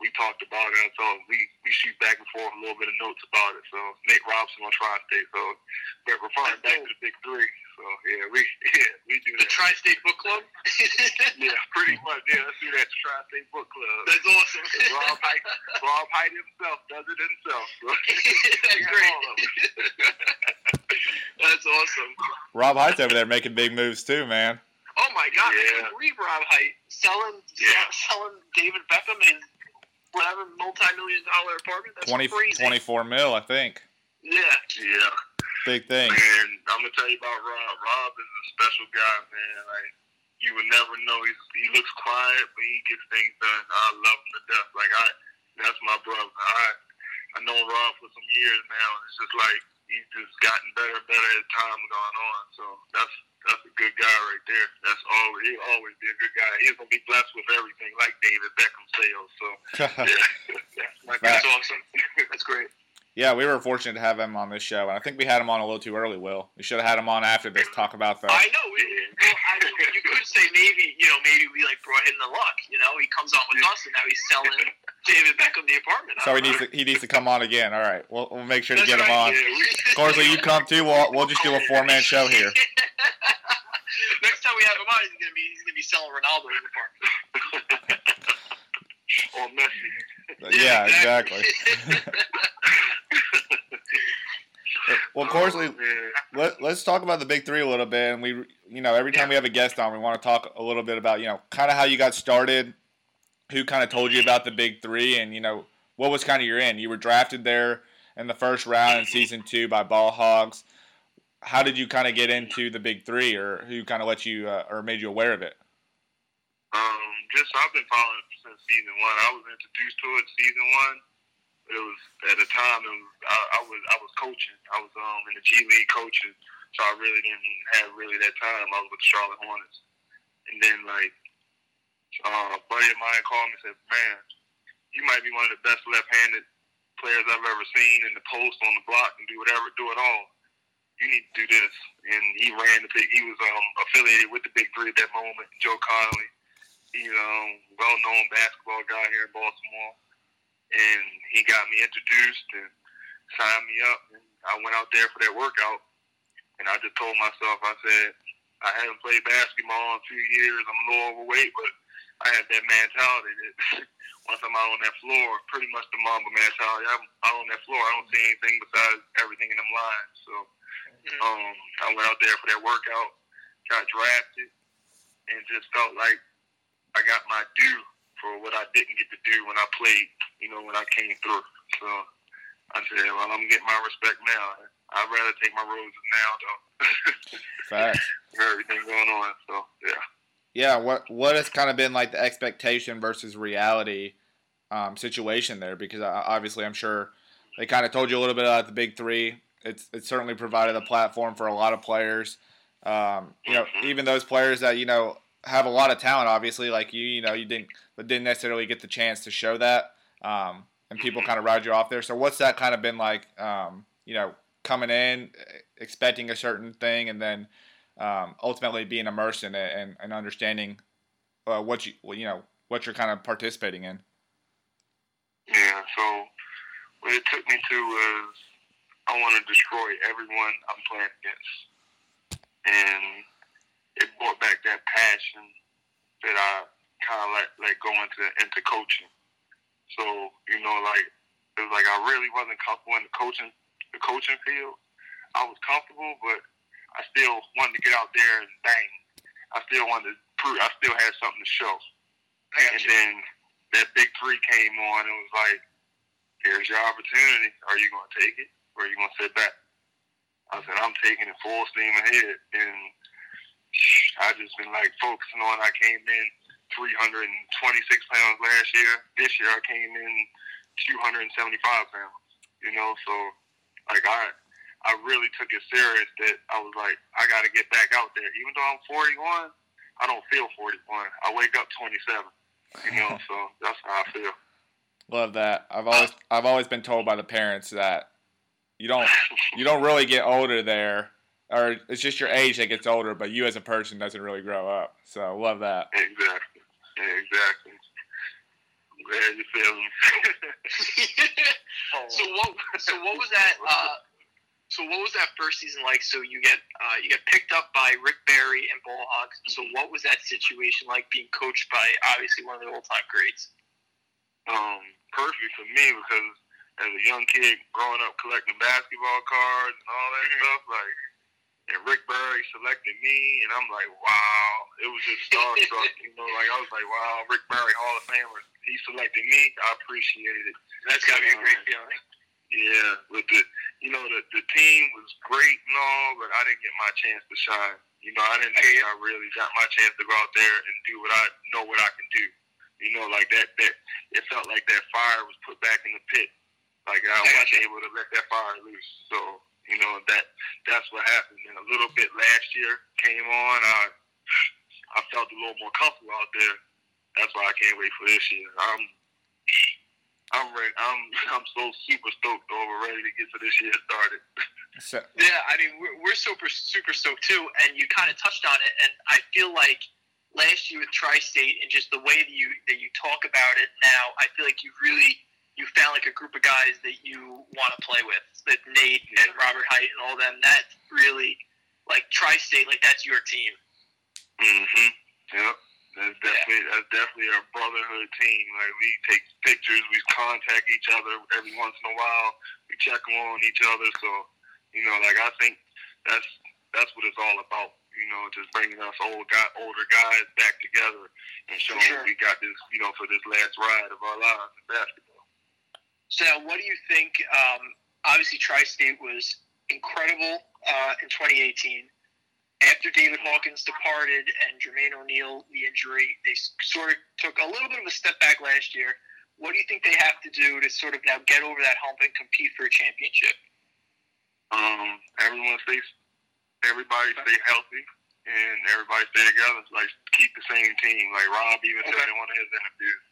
we talked about it. So we we shoot back and forth a little bit of notes about it. So Nate Robinson on Tri-State. So we're referring back to the big three. So yeah, we (laughs) yeah we do The that. Tri-State Book Club. (laughs) yeah, pretty much. Yeah, let's do that. Tri-State Book Club. That's awesome. Rob Hite, Rob Hite himself does it himself. So. (laughs) That's great. all of it. That's awesome. Rob Hite's over there making big moves too, man. Oh my God! I Yeah. can't believe Rob Hite selling Yeah. selling David Beckham his whatever multi-million dollar apartment. That's 20, crazy. 24 mil, I think. Yeah. Yeah. Big thing. Man, I'm gonna tell you about Rob. Rob is a special guy, man. Like you would never know. He's, he looks quiet, but he gets things done. I love him to death. Like I, that's my brother. I, I know Rob for some years now. It's just like he's just gotten better and better as time gone on. So that's that's a good guy right there. That's all. He'll always be a good guy. He's gonna be blessed with everything, like David Beckham sales. So (laughs) yeah, (laughs) that's my guy. That's awesome. (laughs) That's great. yeah, we were fortunate to have him on this show, and I think we had him on a little too early. Will we should have had him on after this? Talk about that. I know. We, well, I mean, you could say maybe you know maybe we like brought him the luck. You know, he comes on with us and now he's selling David Beckham the apartment. So he needs to, he needs to come on again. All right, we'll, we'll make sure to That's get him on. Yeah, we- Of course, when you come too, we'll, we'll just do a four man show here. Next time we have him on, he's gonna be he's gonna be selling Ronaldo's apartment. (laughs) or Messi. Uh, yeah, (laughs) exactly. (laughs) well, of course, we, Oh, man. let, let's talk about the big three a little bit. And we, you know, every time we have a guest on, we want to talk a little bit about, you know, kind of how you got started, who kind of told you about the big three, and you know, what was kind of your end. You were drafted there in the first round in season two by Ball Hogs. How did you kind of get into the big three, or who kind of let you uh, or made you aware of it? Um, just I've been following since season one. I was introduced to it season one. It was at the time it was I, I was I was coaching. I was um in the G League coaching, so I really didn't have really that time. I was with the Charlotte Hornets, and then like uh, a buddy of mine called me and said, "Man, you might be one of the best left-handed players I've ever seen in the post on the block and do whatever, do it all. You need to do this." And he ran the big. He was um affiliated with the Big Three at that moment, Joe Conley a um, well-known basketball guy here in Baltimore, and he got me introduced and signed me up. And I went out there for that workout, and I just told myself, I said, I haven't played basketball in a few years. I'm a little overweight, but I have that mentality that (laughs) once I'm out on that floor, pretty much the Mamba mentality. I'm out on that floor. I don't see anything besides everything in them lines. So um, I went out there for that workout, got drafted, and just felt like I got my due for what I didn't get to do when I played. You know, when I came through. So I said, well, I'm getting my respect now. I'd rather take my roses now, though. (laughs) Facts. Everything going on. So yeah. Yeah, what what has kind of been like the expectation versus reality um, situation there? Because uh, obviously, I'm sure they kind of told you a little bit about the big three. It's it certainly provided a platform for a lot of players. Um, you know, even those players that you know have a lot of talent, obviously, like you, you know, you didn't but didn't necessarily get the chance to show that, um, and people kind of ride you off there. So, what's that kind of been like? Um, you know, coming in expecting a certain thing, and then um, ultimately being immersed in it and, and understanding uh, what you well, you know what you're kind of participating in. Yeah. So what it took me to was I want to destroy everyone I'm playing against, and it brought back that passion that I kind of let let go into into coaching. So you know, like it was like I really wasn't comfortable in the coaching the coaching field. I was comfortable, but I still wanted to get out there and bang. I still wanted to prove. I still had something to show. And then that big three came on. It was like, here's your opportunity. Are you going to take it, or are you going to sit back? I said, I'm taking it full steam ahead, and I just been like focusing on. I came in 326 pounds last year. This year I came in 275 pounds. You know, so like I I really took it serious that I was like, I got to get back out there. Even though I'm 41, I don't feel 41. I wake up 27. You know, (laughs) so that's how I feel. Love that. I've always I've always been told by the parents that you don't you don't really get older there, or it's just your age that gets older, but you as a person doesn't really grow up. So love that. Exactly. Exactly. glad you feel me. (laughs) so what? So what was that? Uh, so what was that first season like? So you get uh, you get picked up by Rick Barry and Ball Hogs. So what was that situation like being coached by obviously one of the old time greats? Um, perfect for me because as a young kid growing up collecting basketball cards and all that stuff, like and Rick Barry selected me, and I'm like, wow, it was just starstruck. you know, like I was like, wow, Rick Barry Hall of Famer, he selected me. I appreciate it. That's gotta be a great feeling. Yeah, with the you know the the team was great and all, but I didn't get my chance to shine. You know, I didn't think I really got my chance to go out there and do what I know what I can do. You know, like that that it felt like that fire was put back in the pit. Like I wasn't able to let that fire loose. So you know that that's what happened. And a little bit last year came on. I I felt a little more comfortable out there. That's why I can't wait for this year. I'm I'm ready. I'm (laughs) I'm so super stoked over, ready to get to this year started. So, yeah, I mean we're, we're super super stoked too, and you kind of touched on it, and I feel like last year with Tri-State and just the way that you that you talk about it now, I feel like you really you found like a group of guys that you want to play with, that Nate and Robert Hite and all them. That really like Tri-State, like that's your team. Mm-hmm. Yep. That's definitely yeah. that's definitely our brotherhood team. Like we take pictures, we contact each other every once in a while. We check on each other. So you know, like I think that's that's what it's all about. You know, just bringing us old guy, older guys back together and showing sure. we got this. You know, for this last ride of our lives in basketball. So, now, what do you think? Um, obviously, Tri-State was incredible uh, in 2018 after David Hawkins departed and Jermaine O'Neal, the injury, they sort of took a little bit of a step back last year. What do you think they have to do to sort of now get over that hump and compete for a championship? Um, everyone stays, everybody stay healthy, and everybody stay together. Like keep the same team. Like Rob even okay. said in one of his interviews,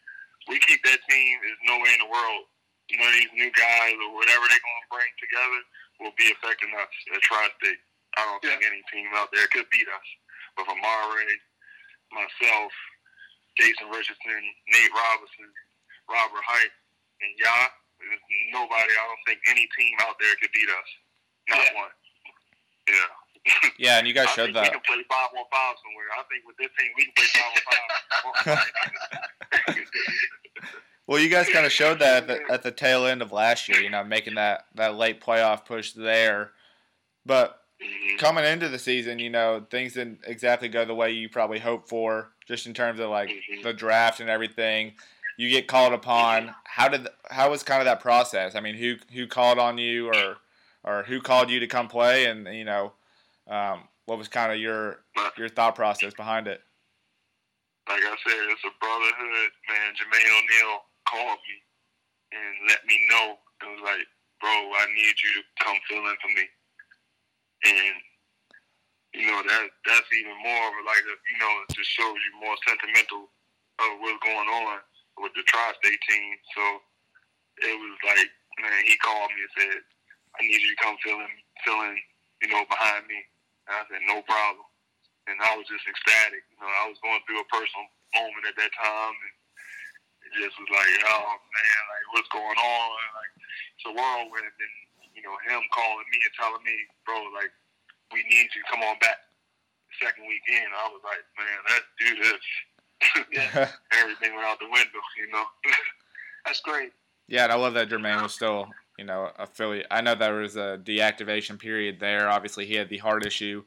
we keep that team. There's no way in the world none of these new guys or whatever they're going to bring together will be affecting us at Tri-State. I don't yeah. think any team out there could beat us. With Amare, myself, Jason Richardson, Nate Robinson, Robert Hite, and y'all. Nobody. I don't think any team out there could beat us. Not Yeah. one. Yeah. (laughs) Yeah, and you guys I showed think we can play five on five somewhere. I think with this team we can play five on five. (laughs) (laughs) Well, you guys kind of showed that at the, at the tail end of last year. You know, making that that late playoff push there, but Mhm. coming into the season, you know, things didn't exactly go the way you probably hoped for, just in terms of like the draft and everything. You get called upon. How did how was kind of that process? I mean, who who called on you, or or who called you to come play, and you know, um, what was kind of your your thought process behind it? like I said, it's a brotherhood, man. Jermaine O'Neal called me and let me know. It was like, bro, I need you to come fill in for me. And you know that that's even more of like a, you know it just shows you more sentimental of what's going on with the tri-state team. So it was like, man, he called me and said, I need you to come fill in, fill in, you know, behind me. And I said, no problem and I was just ecstatic. You know, I was going through a personal moment at that time, and just was like, oh man, like what's going on? Like it's a whirlwind, and you know, him calling me and telling me, bro, like we need you, come on back. Second weekend, I was like, man, let's do this. (laughs) Yeah. (laughs) Everything went out the window, you know. (laughs) That's great. Yeah, and I love that Jermaine was still, you know, affiliate. I know there was a deactivation period there. Obviously, he had the heart issue,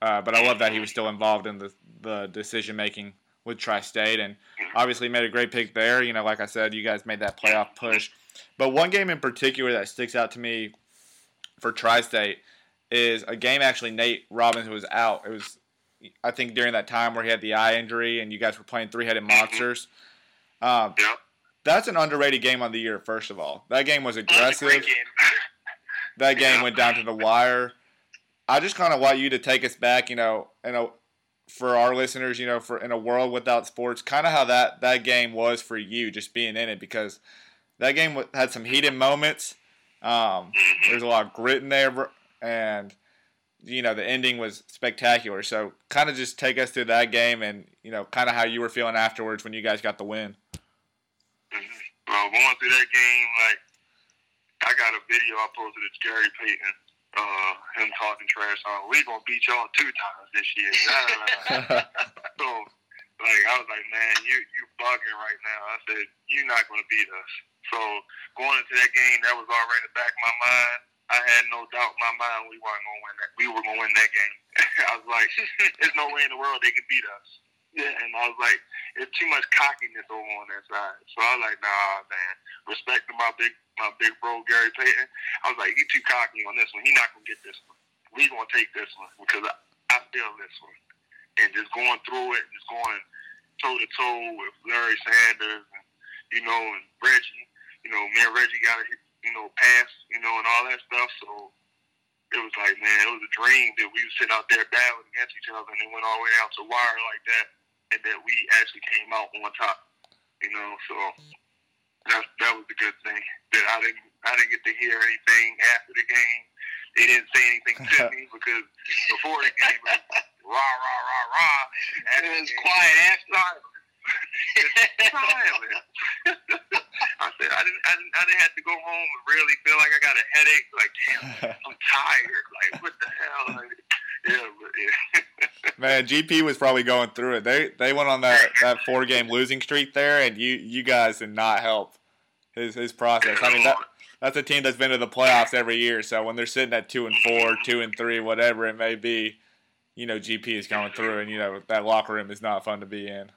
uh, but I love that he was still involved in the the decision making with Tri-State, and obviously made a great pick there. You know, like I said, you guys made that playoff push. But one game in particular that sticks out to me for Tri-State is a game actually Nate Robinson was out. It was, I think, during that time where he had the eye injury, and you guys were playing three-headed monsters. Um, Yep. that's an underrated game of the year. First of all, that game was That was aggressive. game. That (laughs) game went down to the wire. I just kind of want you to take us back, you know, in a for our listeners, you know, for in a world without sports, kind of how that that game was for you, just being in it, because that game had some heated moments. Um, there's a lot of grit in there, and you know the ending was spectacular. So, kind of just take us through that game, and you know, kind of how you were feeling afterwards when you guys got the win. Well, going through that game, like I got a video I posted to Gary Payton, uh, him talking trash on. We gonna beat y'all two times this year. (laughs) so, like, I was like, man, you you bugging right now. I said you're not gonna beat us. So going into that game, that was already in the back of my mind. I had no doubt in my mind we weren't gonna win that. We were gonna win that game. (laughs) I was like, there's no way in the world they can beat us. Yeah, and I was like, it's too much cockiness over on that side. So I was like, nah, man. Respecting my big my big bro Gary Payton. I was like, he too cocky on this one. He not gonna get this one. We gonna take this one because I, I feel this one. And just going through it, just going toe to toe with Larry Sanders and you know and Reggie. You know, me and Reggie got a you know pass, you know, and all that stuff. So it was like, man, it was a dream that we was sitting out there battling against each other, and it went all the way out to wire like that, and that we actually came out on top. You know, so that that was the good thing that I didn't I didn't get to hear anything after the game. They didn't say anything to (laughs) me because before the game, it was rah rah rah rah. After It was game, quiet after. silent. I said I didn't, I didn't I didn't have to go home and really feel like I got a headache. Like damn, I'm tired. Like what the hell? Like, yeah, but yeah. (laughs) Man, GP was probably going through it. They they went on that, that four game losing streak there, and you you guys did not help his his process. I mean that that's a team that's been to the playoffs every year. So when they're sitting at two and four, two and three, whatever it may be, you know GP is going through, and you know that locker room is not fun to be in.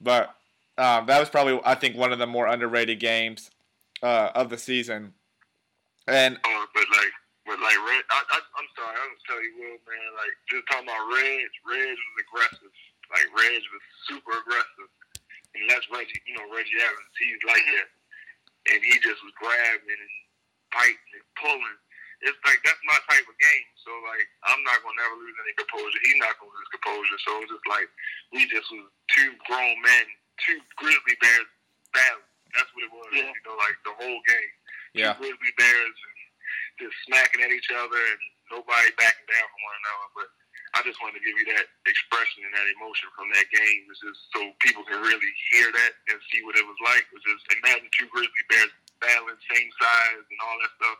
But um, that was probably I think one of the more underrated games uh, of the season. And Uh, but like, but like, Red, I, I, I'm sorry, I'm gonna tell you, Will, man. Like, just talking about Reg, Reg was aggressive. Like, Reg was super aggressive, and that's Reggie. You know, Reggie Evans. He's like that, and he just was grabbing and biting and pulling. It's like that's my type of game. So like, I'm not gonna never lose any composure. He's not gonna lose composure. So it's just like we just was two grown men, two grizzly bears battling. That's what it was. Yeah. You know, like the whole game yeah, grizzly bears and just smacking at each other and nobody backing down from one another. But I I just wanted to give you that expression and that emotion from that game, was just so people can really hear that and see what it was like. It was just imagine two grizzly bears battling, same size and all that stuff,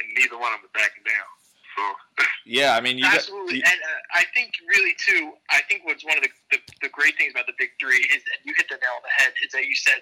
and neither one of them backing down. So (laughs) Yeah, I mean, you got- Absolutely, you- and uh, I think really too. I think what's one of the, the the great things about the big three is, and you hit the nail on the head, is that you said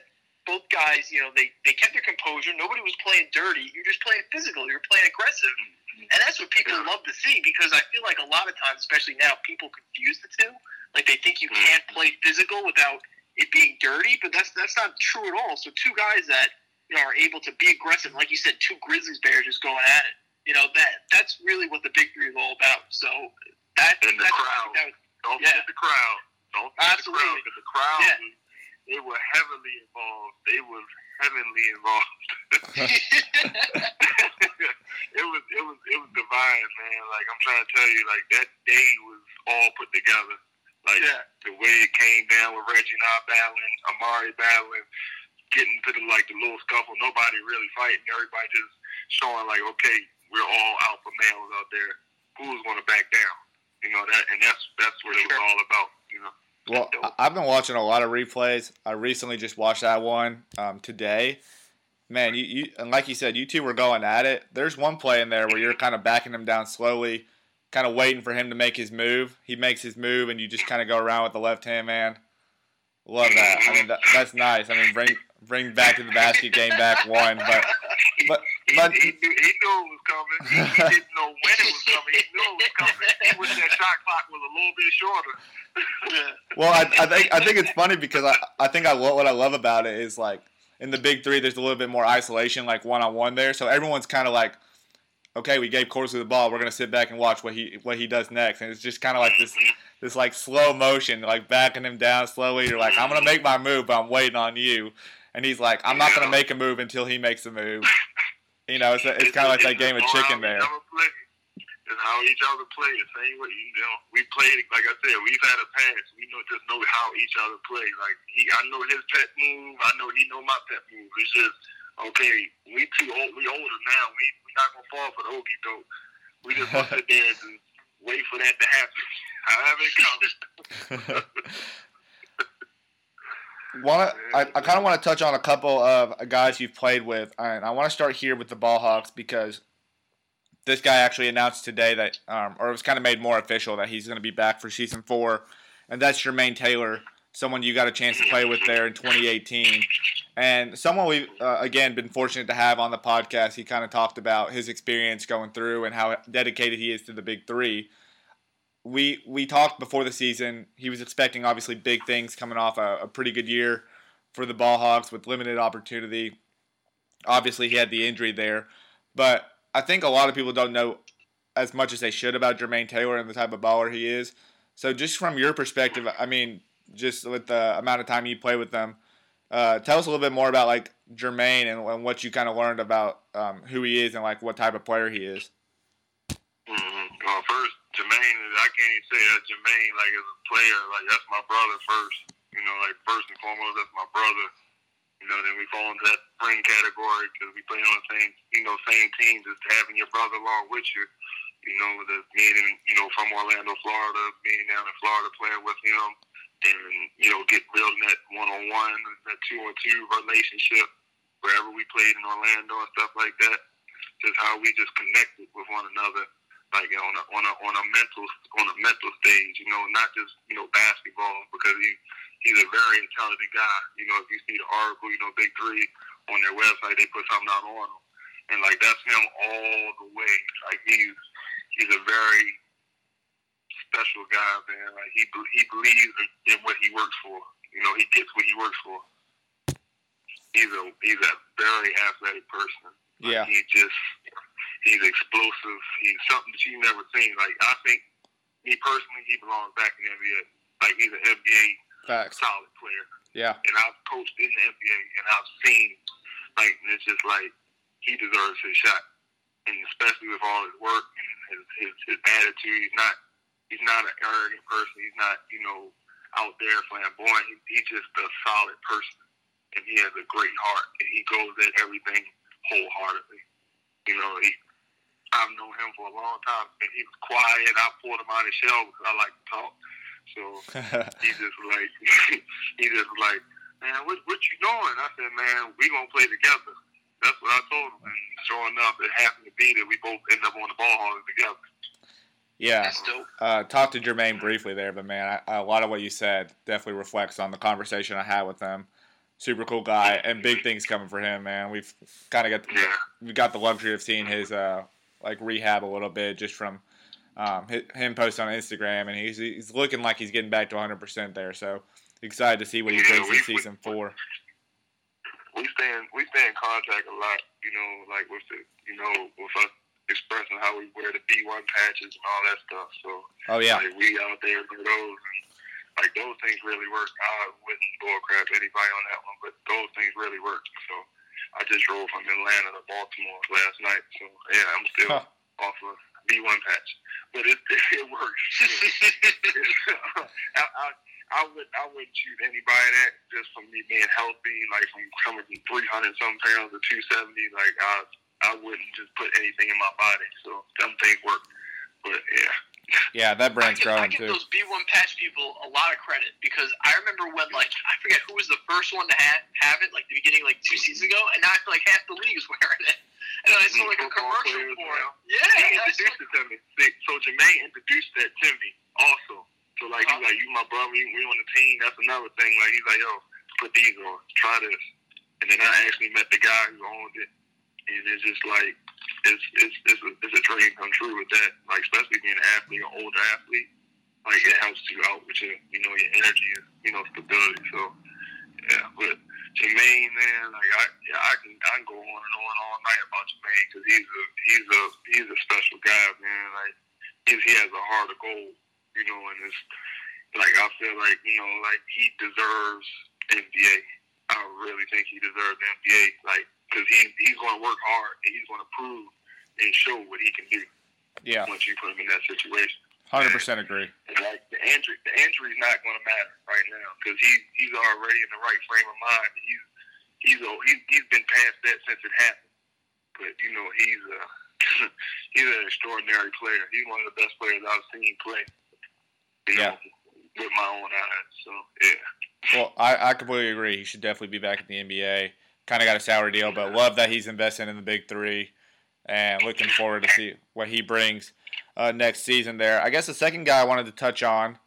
both guys, you know, they they kept their composure. Nobody was playing dirty. You're just playing physical. You're playing aggressive, mm-hmm. and that's what people love to see because I feel like a lot of times, especially now, people confuse the two. Like they think you can't mm-hmm. play physical without it being dirty, but that's that's not true at all. So two guys that you know are able to be aggressive, like you said, two Grizzlies bears just going at it. You know that that's really what the big three is all about. So that And the that's crowd. was- don't Yeah. forget the crowd. Don't forget Absolutely. the crowd. 'cause the crowd, Yeah. They were heavily involved. They was heavenly involved. (laughs) it was it was it was divine, man. Like I'm trying to tell you, like that day was all put together. Like Yeah. the way it came down with Reggie I battling, Amare battling, getting to the like the little scuffle, nobody really fighting, everybody just showing like, okay, we're all alpha males out there. Who's gonna back down? You know that, and that's that's what it was all about. You know. Well, I've been watching a lot of replays. I recently just watched that one um, today. Man, you, you and like you said, you two were going at it. There's one play in there where you're kind of backing him down slowly, kind of waiting for him to make his move. He makes his move, and you just kind of go around with the left hand man. Love that. I mean, that, that's nice. I mean, bring bring back to the basket game back one, but but He, he, knew, he knew it was coming. He, he (laughs) didn't know when it was coming. He knew it was coming. He wish that shot clock was a little bit shorter. (laughs) Well, I, I think I think it's funny because I, I think I lo- what I love about it is like in the big three, there's a little bit more isolation, like one on one there. So everyone's kind of like, okay, we gave Corsley the ball, we're gonna sit back and watch what he what he does next, and it's just kind of like this this like slow motion, like backing him down slowly. You're like, I'm gonna make my move, but I'm waiting on you, and he's like, I'm not gonna make a move until he makes a move. You know, it's it's kind of like that game of chicken there. Each other play. It's how each other play. The same way, you know, we played. Like I said, we've had a pass. We know just know how each other play. Like he, I know his pet move. I know he know my pet move. It's just okay. We too old. We older now. We we not gonna fall for the okey doke. We just gonna sit there and wait for that to happen. (laughs) However it comes. (laughs) want I, I kind of want to touch on a couple of guys you've played with, and I want to start here with the Ball Hogs because this guy actually announced today that, um, or it was kind of made more official that he's going to be back for season four, and that's Jermaine Taylor, someone you got a chance to play with there in 2018, and someone we've uh, again been fortunate to have on the podcast. He kind of talked about his experience going through and how dedicated he is to the Big Three we we talked before the season. He was expecting obviously big things coming off a, a pretty good year for the Ball Hogs with limited opportunity. Obviously, he had the injury there, but I think a lot of people don't know as much as they should about Jermaine Taylor and the type of baller he is. So, just from your perspective, I mean, just with the amount of time you play with them, uh, tell us a little bit more about like Jermaine and, and what you kind of learned about um, who he is and like what type of player he is. Mm-hmm. Well, first, Jermaine, I can't even say that Jermaine, like, as a player, like, that's my brother first. You know, like, first and foremost, that's my brother. You know, then we fall into that friend category because we play on the same, you know, same team, just having your brother along with you. You know, the being, you know, from Orlando, Florida, being down in Florida playing with him, and, you know, get building that one-on-one, that two-on-two relationship wherever we played in Orlando and stuff like that. Just how we just connected with one another like on a on a on a mental on a mental stage, you know, not just you know basketball because he he's a very intelligent guy. You know, if you see the article, you know, Big Three on their website, they put something out on him, and like that's him all the way. Like he's he's a very special guy, man. Like he he believes in, what he works for. You know, he gets what he works for. He's a he's a very athletic person. Like, Yeah. he just he's explosive. He's something that you've never seen. Like I think me personally, he belongs back in the NBA. Like he's an NBA Facts. solid player. Yeah. And I've coached in the NBA and I've seen like and it's just like he deserves his shot. And especially with all his work and his his, his attitude, he's not he's not an arrogant person. He's not, you know, out there flamboyant. He, he's just a solid person. And he has a great heart and he goes at everything wholeheartedly. You know, he I've known him for a long time. And he was quiet. I pulled him out of his shell because I like to talk. So (laughs) he just like (laughs) he just like, man, what what you doing? I said, man, we gonna play together. That's what I told him. And sure enough, it happened to be that we both ended up on the ball hauling together. yeah. That's. Uh, talked to Jermaine briefly there, but man, I, a lot of what you said definitely reflects on the conversation I had with him. Super cool guy, and big things coming for him, man. We've kind of got Yeah. we got the luxury of seeing his uh, like rehab a little bit just from um, him post on Instagram, and he's he's looking like he's getting back to 100 percent there. So excited to see what he Yeah, brings we- in season four. we stay in we stay in contact a lot, you know, like with the you know, with us expressing how we wear the B one patches and all that stuff. So Oh yeah, like we out there with those and like those things really work. I wouldn't bull crap anybody on that one, but those things really work. So I just drove from Atlanta to Baltimore last night. So yeah, I'm still Huh. off of B one patch. But it (laughs) it works. (laughs) I, I, I would I wouldn't shoot anybody that just from me being healthy, like from coming from three hundred some pounds to two seventy. Like I I wouldn't just put anything in my body. So them things work. But yeah, yeah, that I brand's give, I growing give too. those B1 patch people a lot of credit because I remember when, like, I forget who was the first one to have, have it, like, the beginning, like, two seasons ago, and now I feel like half the league is (laughs) wearing it. And I saw, like, a commercial for it. now. Yeah, he I saw- introduced it to me. So Jermaine introduced that to me also. So like Uh-huh. he's like, you my brother, we, we on the team. That's another thing. Like he's like, yo, put these on, try this. And then I actually met the guy who owned it, and it's just like it's it's it's a, it's a dream come true with that. Like especially being an athlete, an older athlete, like it helps you out with your you know your energy you know stability. So yeah, but Jermaine, man, like I yeah, I can I can go on and on all night about Jermaine because he's a he's a he's a special guy, man. Like he's, he has a heart of gold, you know, and it's like I feel like you know like he deserves NBA. I really think he deserves NBA, like because he he's going to work hard and he's going to prove and show what he can do Yeah, once you put him in that situation. 100 percent agree. And like the injury, the injury's not going to matter right now because he he's already in the right frame of mind. He's he's a, he's he's been past that since it happened. But you know he's a (laughs) he's an extraordinary player. He's one of the best players I've seen play. You know, with my own eyes. So yeah. Well, I, I completely agree. He should definitely be back in the NBA. Kind of got a sour deal, but love that he's investing in the big three, and looking forward to see what he brings uh, next season. There, I guess the second guy I wanted to touch on,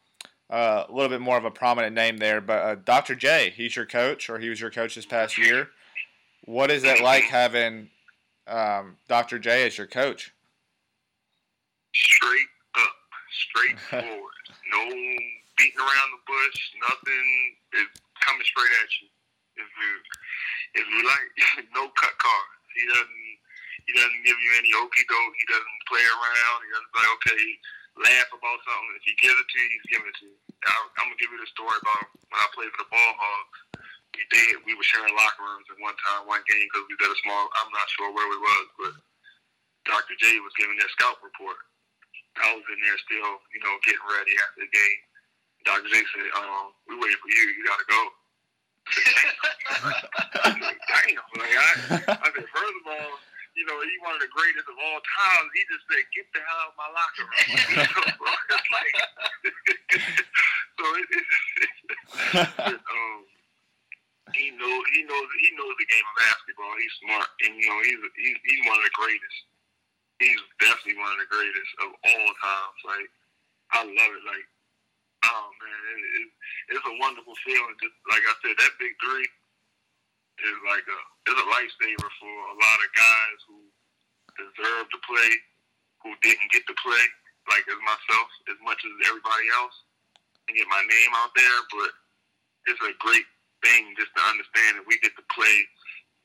uh, a little bit more of a prominent name there, but uh, Dr. J. He's your coach, or he was your coach this past year. What is it like having um, Dr. J as your coach? straight up, straight forward. (laughs) No beating around the bush. Nothing is coming straight at you. If you if you like, (laughs) no cut cards. He doesn't he doesn't give you any okey doke. He doesn't play around. He doesn't say okay, laugh about something. If he gives it to you, he's giving it to you. I, I'm gonna give you the story about when I played for the Ball Hogs. We did. We were sharing locker rooms at one time, one game because we did a small. I'm not sure where we was, but Dr. J was giving that scout report. I was in there still, you know, getting ready after the game. Dr. J said, um, we waiting for you. You got to go. Damn. Like, I, I said, first of all, you know, he's one of the greatest of all times. He just said, get the hell out of my locker room. (laughs) it's like, (laughs) so it, it, it, um, he knows he knows he knows the game of basketball. He's smart, and you know he's he's, he's one of the greatest. He's definitely one of the greatest of all times. Like I love it. Like oh man, it, it, it's a wonderful feeling. Just like I said, that big three is like a it's a lifesaver for a lot of guys who deserve to play, who didn't get to play, like as myself, as much as everybody else, and get my name out there. But it's a great thing just to understand that we get to play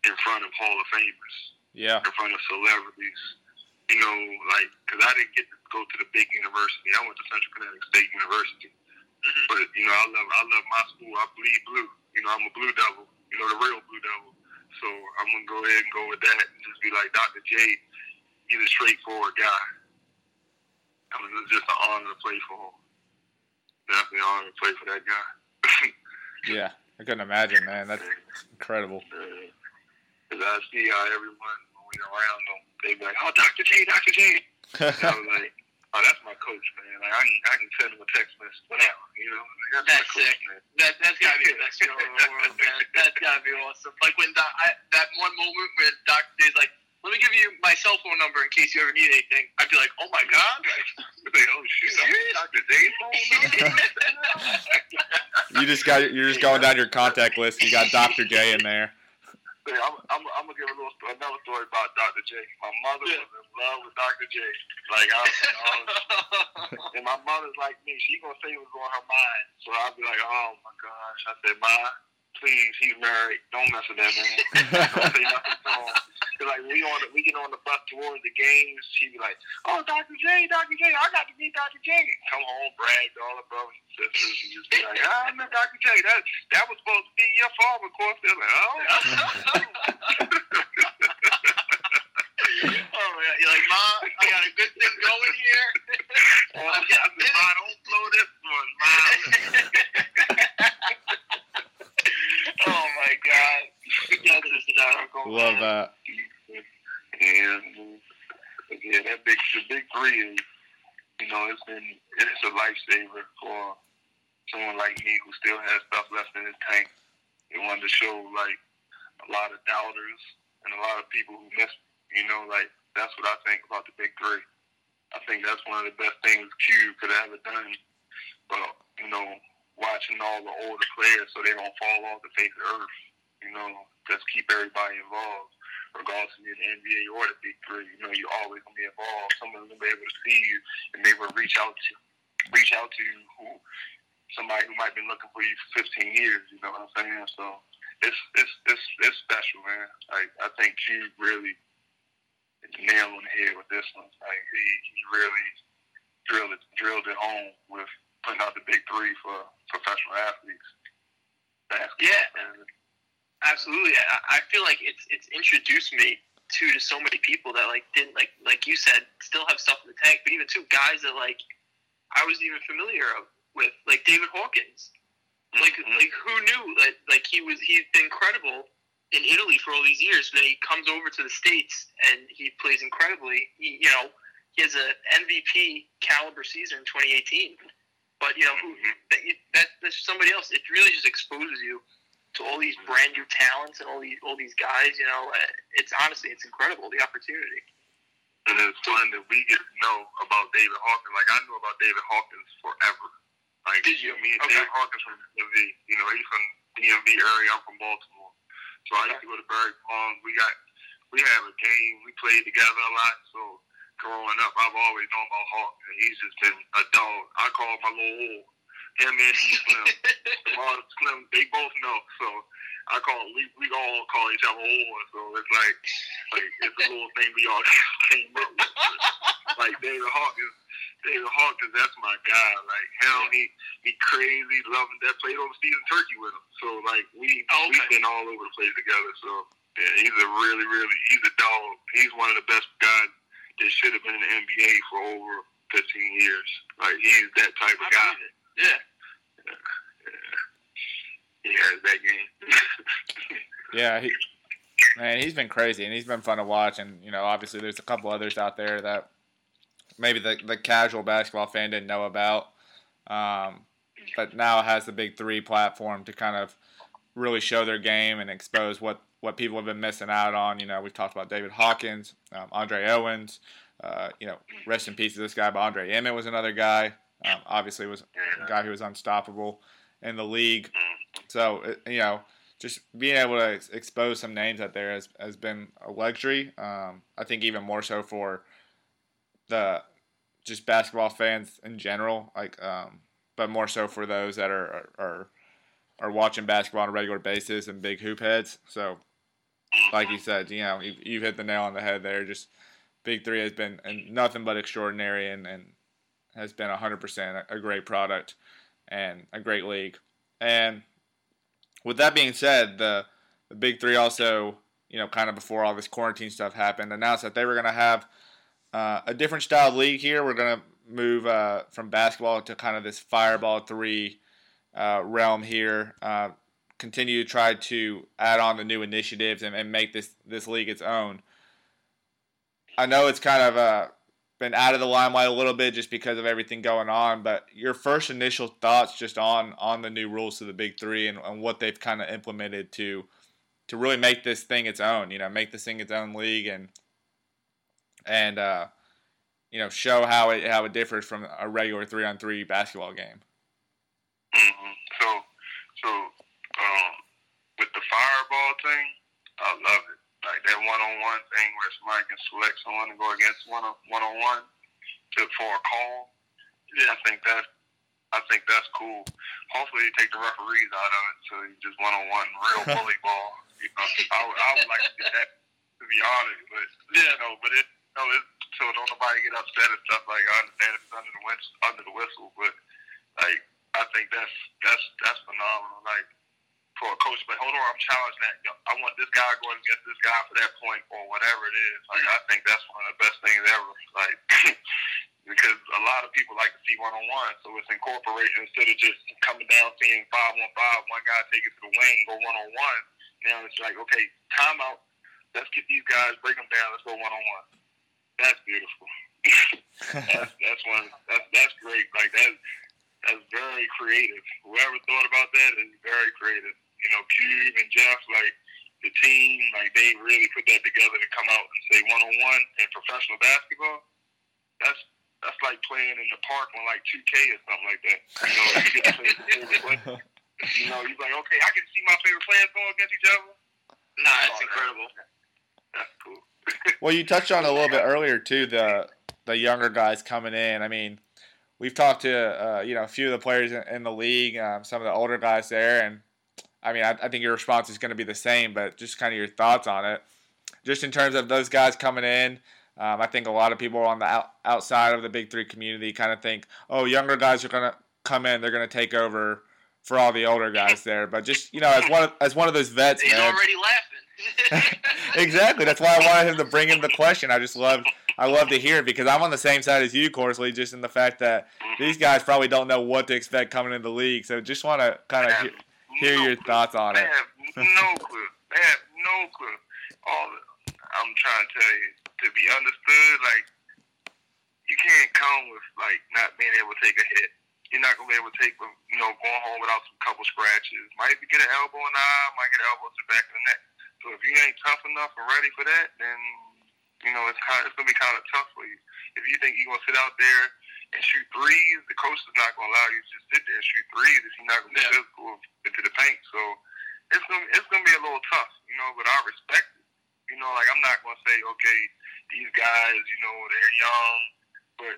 in front of Hall of Famers, Yeah, in front of celebrities. You know, like because I didn't get to go to the big university. I went to Central Connecticut State University, Mm-hmm. but you know, I love I love my school. I bleed blue. You know, I'm a Blue Devil. You know, the real Blue Devil. So I'm gonna go ahead and go with that and just be like Dr. J. He's a straightforward guy. I mean, it's just an honor to play for him. Definitely an honor to play for that guy. (laughs) yeah. I couldn't imagine, man. That's incredible. Because I see how everyone, when we around them, they'd be like, "Oh, Dr. J, Dr. J." (laughs) I was like, "Oh, that's my coach, man. Like, I can I can send him a text message whenever, you know. Like, that's, That's my coach, sick. man." That that's gotta be the best feeling in the (laughs) world, man. That's gotta be awesome. Like when doc, I, that one moment when Doctor J's like, "Let me give you my cell phone number in case you ever need anything," I'd be like, "Oh my god!" Like, (laughs) Like, oh shoot, I'm Dr. J's phone (laughs) number. you just got you're just going down your contact list. You got Dr. J in there. Hey, I'm, I'm, I'm gonna give a little another story about Dr. J. My mother Yeah. was in love with Dr. J. Like I, I (laughs) and my mother's like me. She gonna say what's on her mind. So I'll be like, oh my gosh. I said, Ma, please, he's married. Don't mess with that man. (laughs) Don't say nothing to him. Cause like we on the, we get on the bus towards the games. She'd be like, oh Dr. J, Dr. J, I got to meet Dr. J. Come home, brag to all the brothers and sisters, and just be like, ah, I met Dr. J. That that was supposed to be your father, of course. They're like, oh. (laughs) oh you're like, "Mom, I got a good thing going here." (laughs) Oh, I said, Ma, don't blow this one, Ma. Oh my god, that's hysterical. Love that. And yeah, that big the big three is you know, it's been it's a lifesaver for someone like me who still has stuff left in his tank. It wanted to show like a lot of doubters and a lot of people who miss you know, like that's what I think about the big three. I think that's one of the best things Q could have ever done. But, you know, watching all the older players so they don't fall off the face of the earth, you know, just keep everybody involved, regardless of you're the NBA or the big three. You know, you're always gonna be involved. Someone's gonna be able to see you and they will reach out to reach out to you who somebody who might have been looking for you for fifteen years, you know what I'm saying? So it's it's it's it's special, man. Like I think Q really hit the nail on the head with this one. Like he, he really drilled it drilled it home with putting out the big three for professional athletes. Basketball Yeah. Absolutely, I, I feel like it's it's introduced me to to so many people that like didn't like like you said still have stuff in the tank, but even two guys that like I wasn't even familiar of, with, like David Hawkins. Like Mhm. like who knew that like he was he's been incredible in Italy for all these years. Then he comes over to the states and he plays incredibly. He, you know he has a MVP caliber season in 2018. But you know Mhm. that, that that's somebody else. It really just exposes you to all these brand new talents and all these all these guys. You know, it's honestly it's incredible the opportunity. And it's fun that we get to know about David Hawkins. Like I knew about David Hawkins forever. Like Did you? Me and Okay. David Hawkins from DMV. You know, he's from DMV area. I'm from Baltimore. So I used to go to Barry Farm. We got we have a game. We played together a lot. So growing up, I've always known about Hawk. And he's just been a dog. I call him my little old. Him and Slim. (laughs) Slim, they both know. So I call we we all call each other old. So it's like like it's a little thing we all (laughs) came up with. Like David Hawkins, David Hawkins, that's my guy. Like hell, he he crazy, loving that. Played on season turkey with him. So like we okay. we've been all over the place together. So yeah, he's a really really he's a dog. He's one of the best guys that should have been in the NBA for over 15 years. Like he's that type of I guy. believe it. Yeah. He has that game. (laughs) Yeah, he, man, he's been crazy and he's been fun to watch. And you know, obviously, there's a couple others out there that maybe the the casual basketball fan didn't know about, um, but now has the Big Three platform to kind of really show their game and expose what what people have been missing out on. You know, we've talked about David Hawkins, um, Andre Owens. Uh, you know, rest in peace to this guy, but Andre Emmett was another guy. Um, obviously, was a guy who was unstoppable in the league. So it- you know, just being able to ex- expose some names out there has, has been a luxury. Um, I think even more so for the just basketball fans in general, like, um, but more so for those that are are are watching basketball on a regular basis and big hoop heads. So, like you said, you know, you've, you've hit the nail on the head there. Just Big Three has been nothing but extraordinary and, and has been 100% a great product and a great league. And with that being said, the the Big Three also, you know, kind of before all this quarantine stuff happened, announced that they were going to have uh, a different style league here. We're going to move uh, from basketball to kind of this fireball three uh, realm here. Continue to try to add on the new initiatives and, and make this this league its own. I know it's kind of uh, been out of the limelight a little bit just because of everything going on. But your first initial thoughts just on on the new rules to the Big Three and, and what they've kind of implemented to to really make this thing its own. You know, make this thing its own league and and uh, you know show how it how it differs from a regular three on three basketball game. hmm So, so um, with the fireball thing, I love it. Like that one-on-one thing where somebody can select someone to go against one one-on-one to for a call. Yeah, I think that I think that's cool. Hopefully, they take the referees out of it, so you just one-on-one real (laughs) bully ball. You know, I, would- I would like to get that to be honest, but yeah, no, but it no, it, so don't nobody get upset and stuff. Like I understand if it's under the whistle, under the whistle, but like I think that's that's that's phenomenal. Like coach, but hold on, I'm challenging that. I want this guy going against this guy for that point or whatever it is. Like I think that's one of the best things ever. Like (laughs) because a lot of people like to see one on one, so it's incorporation instead of just coming down seeing five on five, one guy take it to the wing, go one on one. Now it's like okay, timeout. Let's get these guys, break them down. Let's go one on one. That's beautiful. (laughs) that's, that's one. That's that's great. Like that. That's very creative. Whoever thought about that is very creative. You know, Cube and Jeff, like the team, like they really put that together to come out and say one on one in professional basketball. That's that's like playing in the park on like 2K or something like that. You know, you get to play your favorite player. You know, you're like, okay, I can see my favorite players going against each other. Nah, it's incredible. That's cool. Well, you touched on it a little bit (laughs) earlier too. The the younger guys coming in. I mean, we've talked to uh, you know a few of the players in, in the league, um, some of the older guys there, and I mean, I, I think your response is going to be the same, but just kind of your thoughts on it, just in terms of those guys coming in. Um, I think a lot of people on the out, outside of the Big Three community kind of think, oh, younger guys are going to come in, they're going to take over for all the older guys there. But just you know, as one of, as one of those vets, He's man, already laughing. (laughs) exactly. That's why I wanted him to bring in the question. I just love I love to hear it because I'm on the same side as you, Corsley, just in the fact that these guys probably don't know what to expect coming into the league. So just want to kind of he- hear your thoughts on They it. have no clue. They have no clue. All I'm trying to tell you to be understood. Like you can't come with like not being able to take a hit. You're not gonna be able to take, you know, going home without some couple scratches. Might get an elbow in the eye, might get an elbow to the back of the neck. So if you ain't tough enough and ready for that, then you know it's kind, it's gonna be kind of tough for you. If you think you're gonna sit out there and shoot threes, the coach is not gonna allow you to just sit there and shoot threes if you're not gonna be physical into the paint. So it's gonna it's gonna be a little tough, you know. But I respect it. You know, like I'm not gonna say, okay, these guys, you know, they're young, but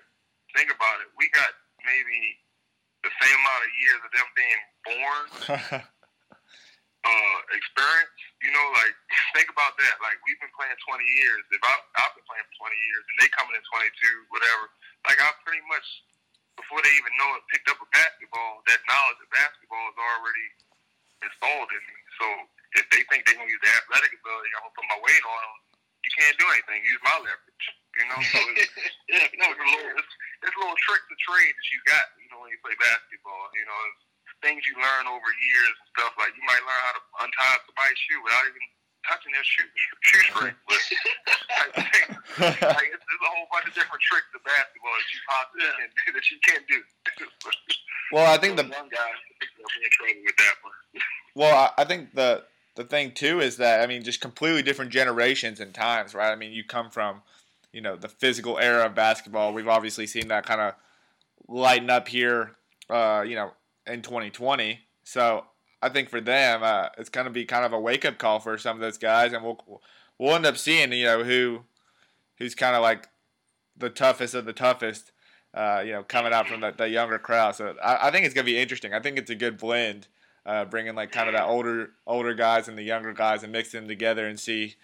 think about it. We got maybe the same amount of years of them being born (laughs) uh, experience. You know, like think about that. Like we've been playing 20 years. If I, I've been playing for 20 years, and they coming in 22, whatever. Like I pretty much before they even know it, picked up a basketball. That knowledge of basketball is already installed in me. So if they think they're gonna use the athletic ability, I'm gonna put my weight on them. You can't do anything. Use my leverage. You know, so it's, (laughs) yeah, no, it's a little, it's, it's little tricks of trade that you got. You know, when you play basketball. You know, it's things you learn over years and stuff. Like you might learn how to untie somebody's shoe without even touching their shoe shoe string. But type of like it's, there's a whole bunch of different tricks of basketball that you possibly can do that you can't do. (laughs) well, I think the young guys will be in trouble with that one. (laughs) Well, I I think the the thing too is that I mean, just completely different generations and times, right? I mean, you come from, you know, the physical era of basketball. We've obviously seen that kind of lighten up here, uh, you know, in 2020. So I think for them, uh, it's going to be kind of a wake up call for some of those guys, and we'll we'll end up seeing, you know, who who's kind of like the toughest of the toughest. Uh, you know, coming out from the, the younger crowd, so I, I think it's gonna be interesting. I think it's a good blend uh, bringing like kind of that older older guys and the younger guys and mix them together and see,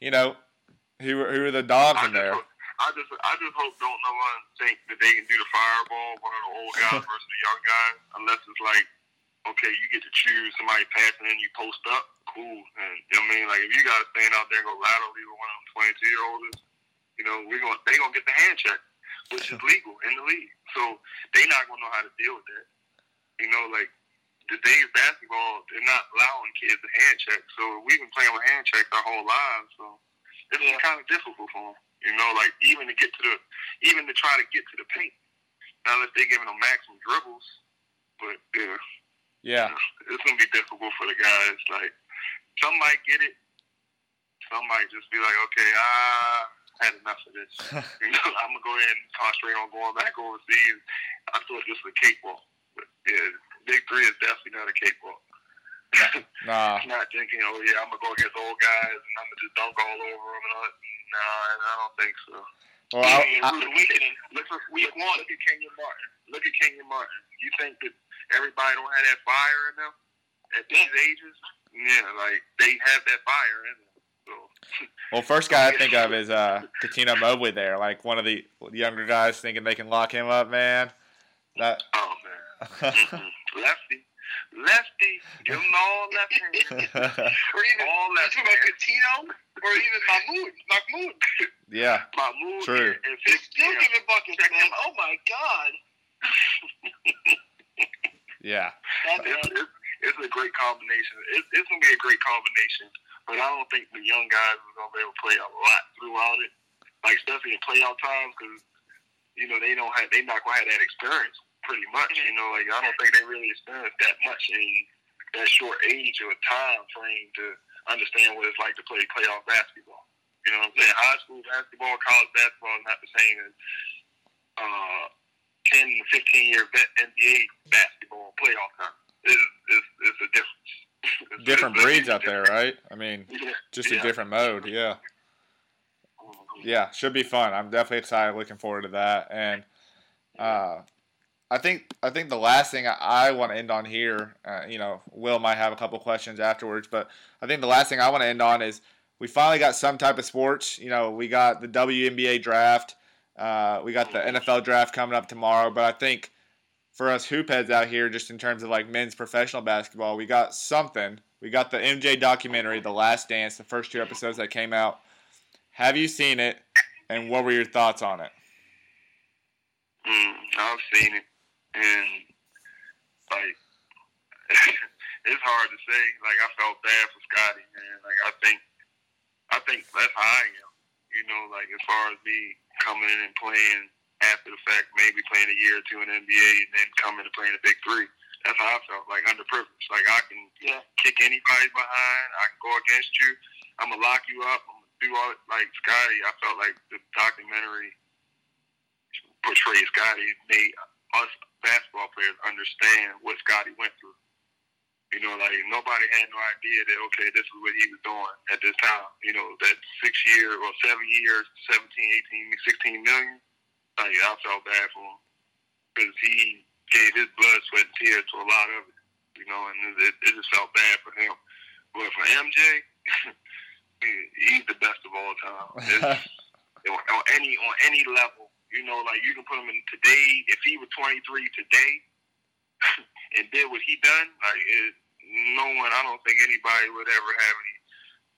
you know, who who are the dogs I in there. I just, I just hope don't no one think that they can do the fireball, one of the old guys (laughs) versus the young guys, unless it's like, okay, you get to choose somebody passing and you post up, cool. And you know what I mean, like if you got to stand out there and go laterally with one of them 22 year olds, you know, we're gonna they gonna get the hand check, which is legal in the league. So they not gonna know how to deal with that. You know, like today's basketball, they're not allowing kids to hand check. So we've been playing with hand checks our whole lives. So it's Yeah. kind of difficult for them. You know, like even to get to the, even to try to get to the paint. Not that they're giving them maximum dribbles, but yeah, Yeah. it's gonna be difficult for the guys. Like some might get it, some might just be like, okay, I had enough of this. (laughs) you know, I'm gonna go ahead and concentrate on going back overseas. I thought this was a cakewalk, but yeah, Big Three is definitely not a cakewalk. (laughs) Nah. not thinking, oh yeah, I'm gonna go against old guys and I'm gonna just dunk all over them and all that. No, I don't think so. Well, I, I, look, at, look, at, week one, look at Kenyon Martin. Look at Kenyon Martin. You think that everybody don't have that fire in them at these ages? Yeah, like they have that fire in them. So, (laughs) well, first guy I think of is uh, Cuttino Mobley. There, like one of the younger guys thinking they can lock him up, man. That. oh man, (laughs) lefty, lefty, give them all left (laughs) hand. or even All you left talking about. Cuttino or even Mahmoud. Mahmoud. yeah. Mahmoud True. and He's still yeah. giving buckets, man. Oh my god. Yeah. That, it's, it's, it's a great combination. It's, it's going to be a great combination, but I don't think the young guys are going to be able to play a lot throughout it, like especially in playoff times, because you know they don't have, they're not going to have that experience pretty much. You know, like I don't think they really experience that much in that short age or time frame to understand what it's like to play playoff basketball. You know what I'm saying? High school basketball, college basketball is not the same as uh, 10, 15 year vet NBA basketball playoff time. It's, it's, it's a difference. (laughs) It's- Different it's breeds out there, right? I mean, difference. just Yeah. a different mode. Yeah. Mhm. Yeah, should be fun. I'm definitely excited, looking forward to that. And uh, I think I think the last thing I, I want to end on here, uh, you know, Will might have a couple questions afterwards, but I think the last thing I want to end on is we finally got some type of sports. You know, we got the WNBA draft, uh, we got the NFL draft coming up tomorrow, but I think for us hoop heads out here, just in terms of like men's professional basketball, we got something. We got the MJ documentary, The Last Dance, the first two episodes that came out. Have you seen it? And what were your thoughts on it? Mm, I've seen it, and like (laughs) it's hard to say. Like I felt bad for Scottie, man. Like I think, I think that's how I am. You know, like as far as me coming in and playing after the fact, maybe playing a year or two in the NBA, and then coming to play in the Big Three. That's how I felt. Like underprivileged. Like I can Yeah. kick anybody behind. I can go against you. I'm gonna lock you up. I'm gonna do all like Scottie. I felt like the documentary portray Scottie made us basketball players understand what Scottie went through. You know, like nobody had no idea that okay, this is what he was doing at this time. You know, that six year or seven years, 17, 18, 16 million. Like I felt bad for him because he gave his blood, sweat, and tears to a lot of it. You know, and it, it just felt bad for him. But for MJ, (laughs) he's the best of all time. (laughs) On on any on any level. You know, like you can put him in today. If he was 23 today (laughs) and did what he done, like it, no one, I don't think anybody would ever have any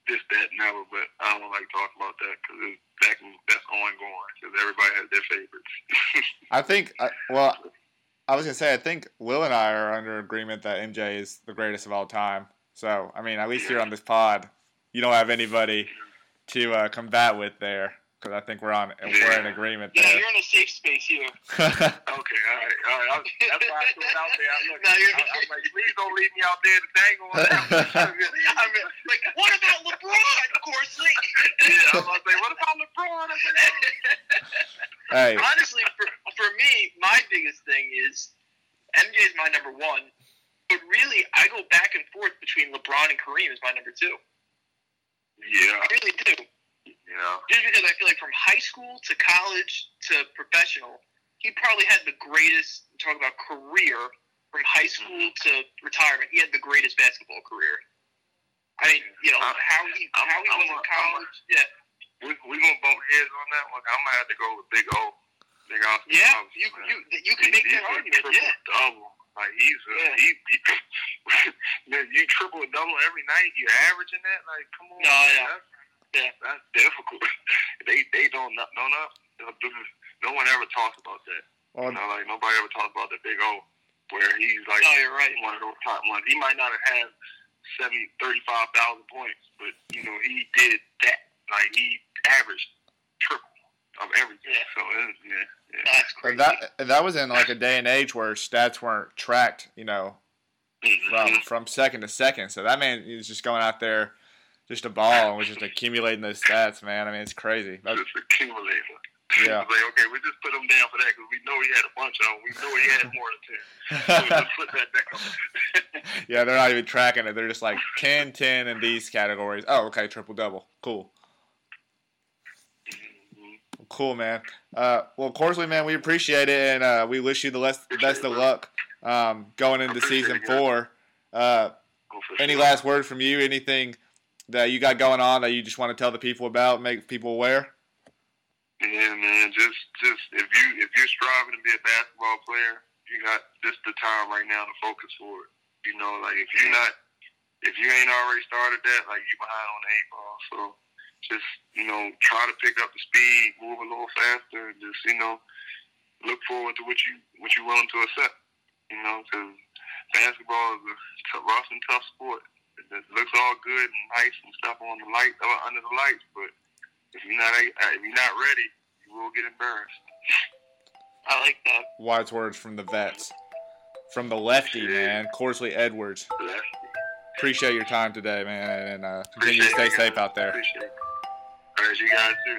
this, that, never. But I don't like talking about that because that can that's ongoing because everybody has their favorites. (laughs) I think, I- well, I was gonna say, I think Will and I are under agreement that MJ is the greatest of all time. So, I mean, at least here on this pod, you don't have anybody to uh, combat with there, because I think we're on we're in agreement yeah, there. you're in a safe space here. (laughs) Okay, all right, all right. I, (laughs) that's why I threw it out there. I, look, No, you're- I, I'm like, please don't leave me out there to dangle. I (laughs) mean, like, what about LeBron? Of course, like, yeah, I was about to say, what about LeBron? I said, oh. hey, honestly, for for me, my biggest thing is MJ is my number one, but really, I go back and forth between LeBron and Kareem as my number two. Yeah, I really do. Yeah. Just because I feel like from high school to college to professional, he probably had the greatest. Talk about career from high mm-hmm. school to retirement. He had the greatest basketball career. I mean, you know I'm- how he I'm- how he I'm was in college. Yeah, We we gonna bump heads on that one. I'm gonna have to go with Big O. Big Austin yeah. Robertson, You man. you you can He- make that argument. Yeah. double. Like he's a, Yeah. he, he man, (laughs) you triple double every night. You're averaging that. Like, come on. No, man, yeah. That's, Yeah. that's difficult. (laughs) they they don't no no no. No one ever talks about that. well, You know, like nobody ever talks about the Big O, where he's like No, you're right. one of those top ones. He might not have had 70, 35,000 points, but you know he did that. Like he averaged triple. of everything. Yeah. So it, yeah, yeah. That's But crazy. that that was in like a day and age where stats weren't tracked, you know, from Mhm. from second to second. So that man is just going out there just a ball and was just accumulating those stats, man. I mean, it's crazy. That's- just accumulator. Yeah. Like, okay, we just put him down for that because we know he had a bunch of them. We know he had more than 10. So just put that down. (laughs) yeah, they're not even tracking it. They're just like 10, 10 in these categories. Oh, okay, triple double. Cool. Mhm. Cool, man. Uh, well, Corsley, man, we appreciate it, and uh, we wish you the less, best of luck um, going into season it, four. Uh, any last word from you? Anything that you got going on that you just want to tell the people about, make people aware? Yeah, man. Just, just if you if you're striving to be a basketball player, you got this the time right now to focus for it. You know, like if you're not, if you ain't already started that, like you behind on the eight ball. So just you know, try to pick up the speed, move a little faster, and just you know, look forward to what you what you willing to accept. You know, because basketball is a rough and tough sport. It it looks all good and nice and stuff on the light uh, under the lights, but if you're not uh, if you're not ready, you will get embarrassed. I like that. Wise words from the vets. From the lefty, man, Corsley Edwards. Lefty. Appreciate your time today, man, and uh, continue to stay safe out there. Appreciate it. All right, you guys too.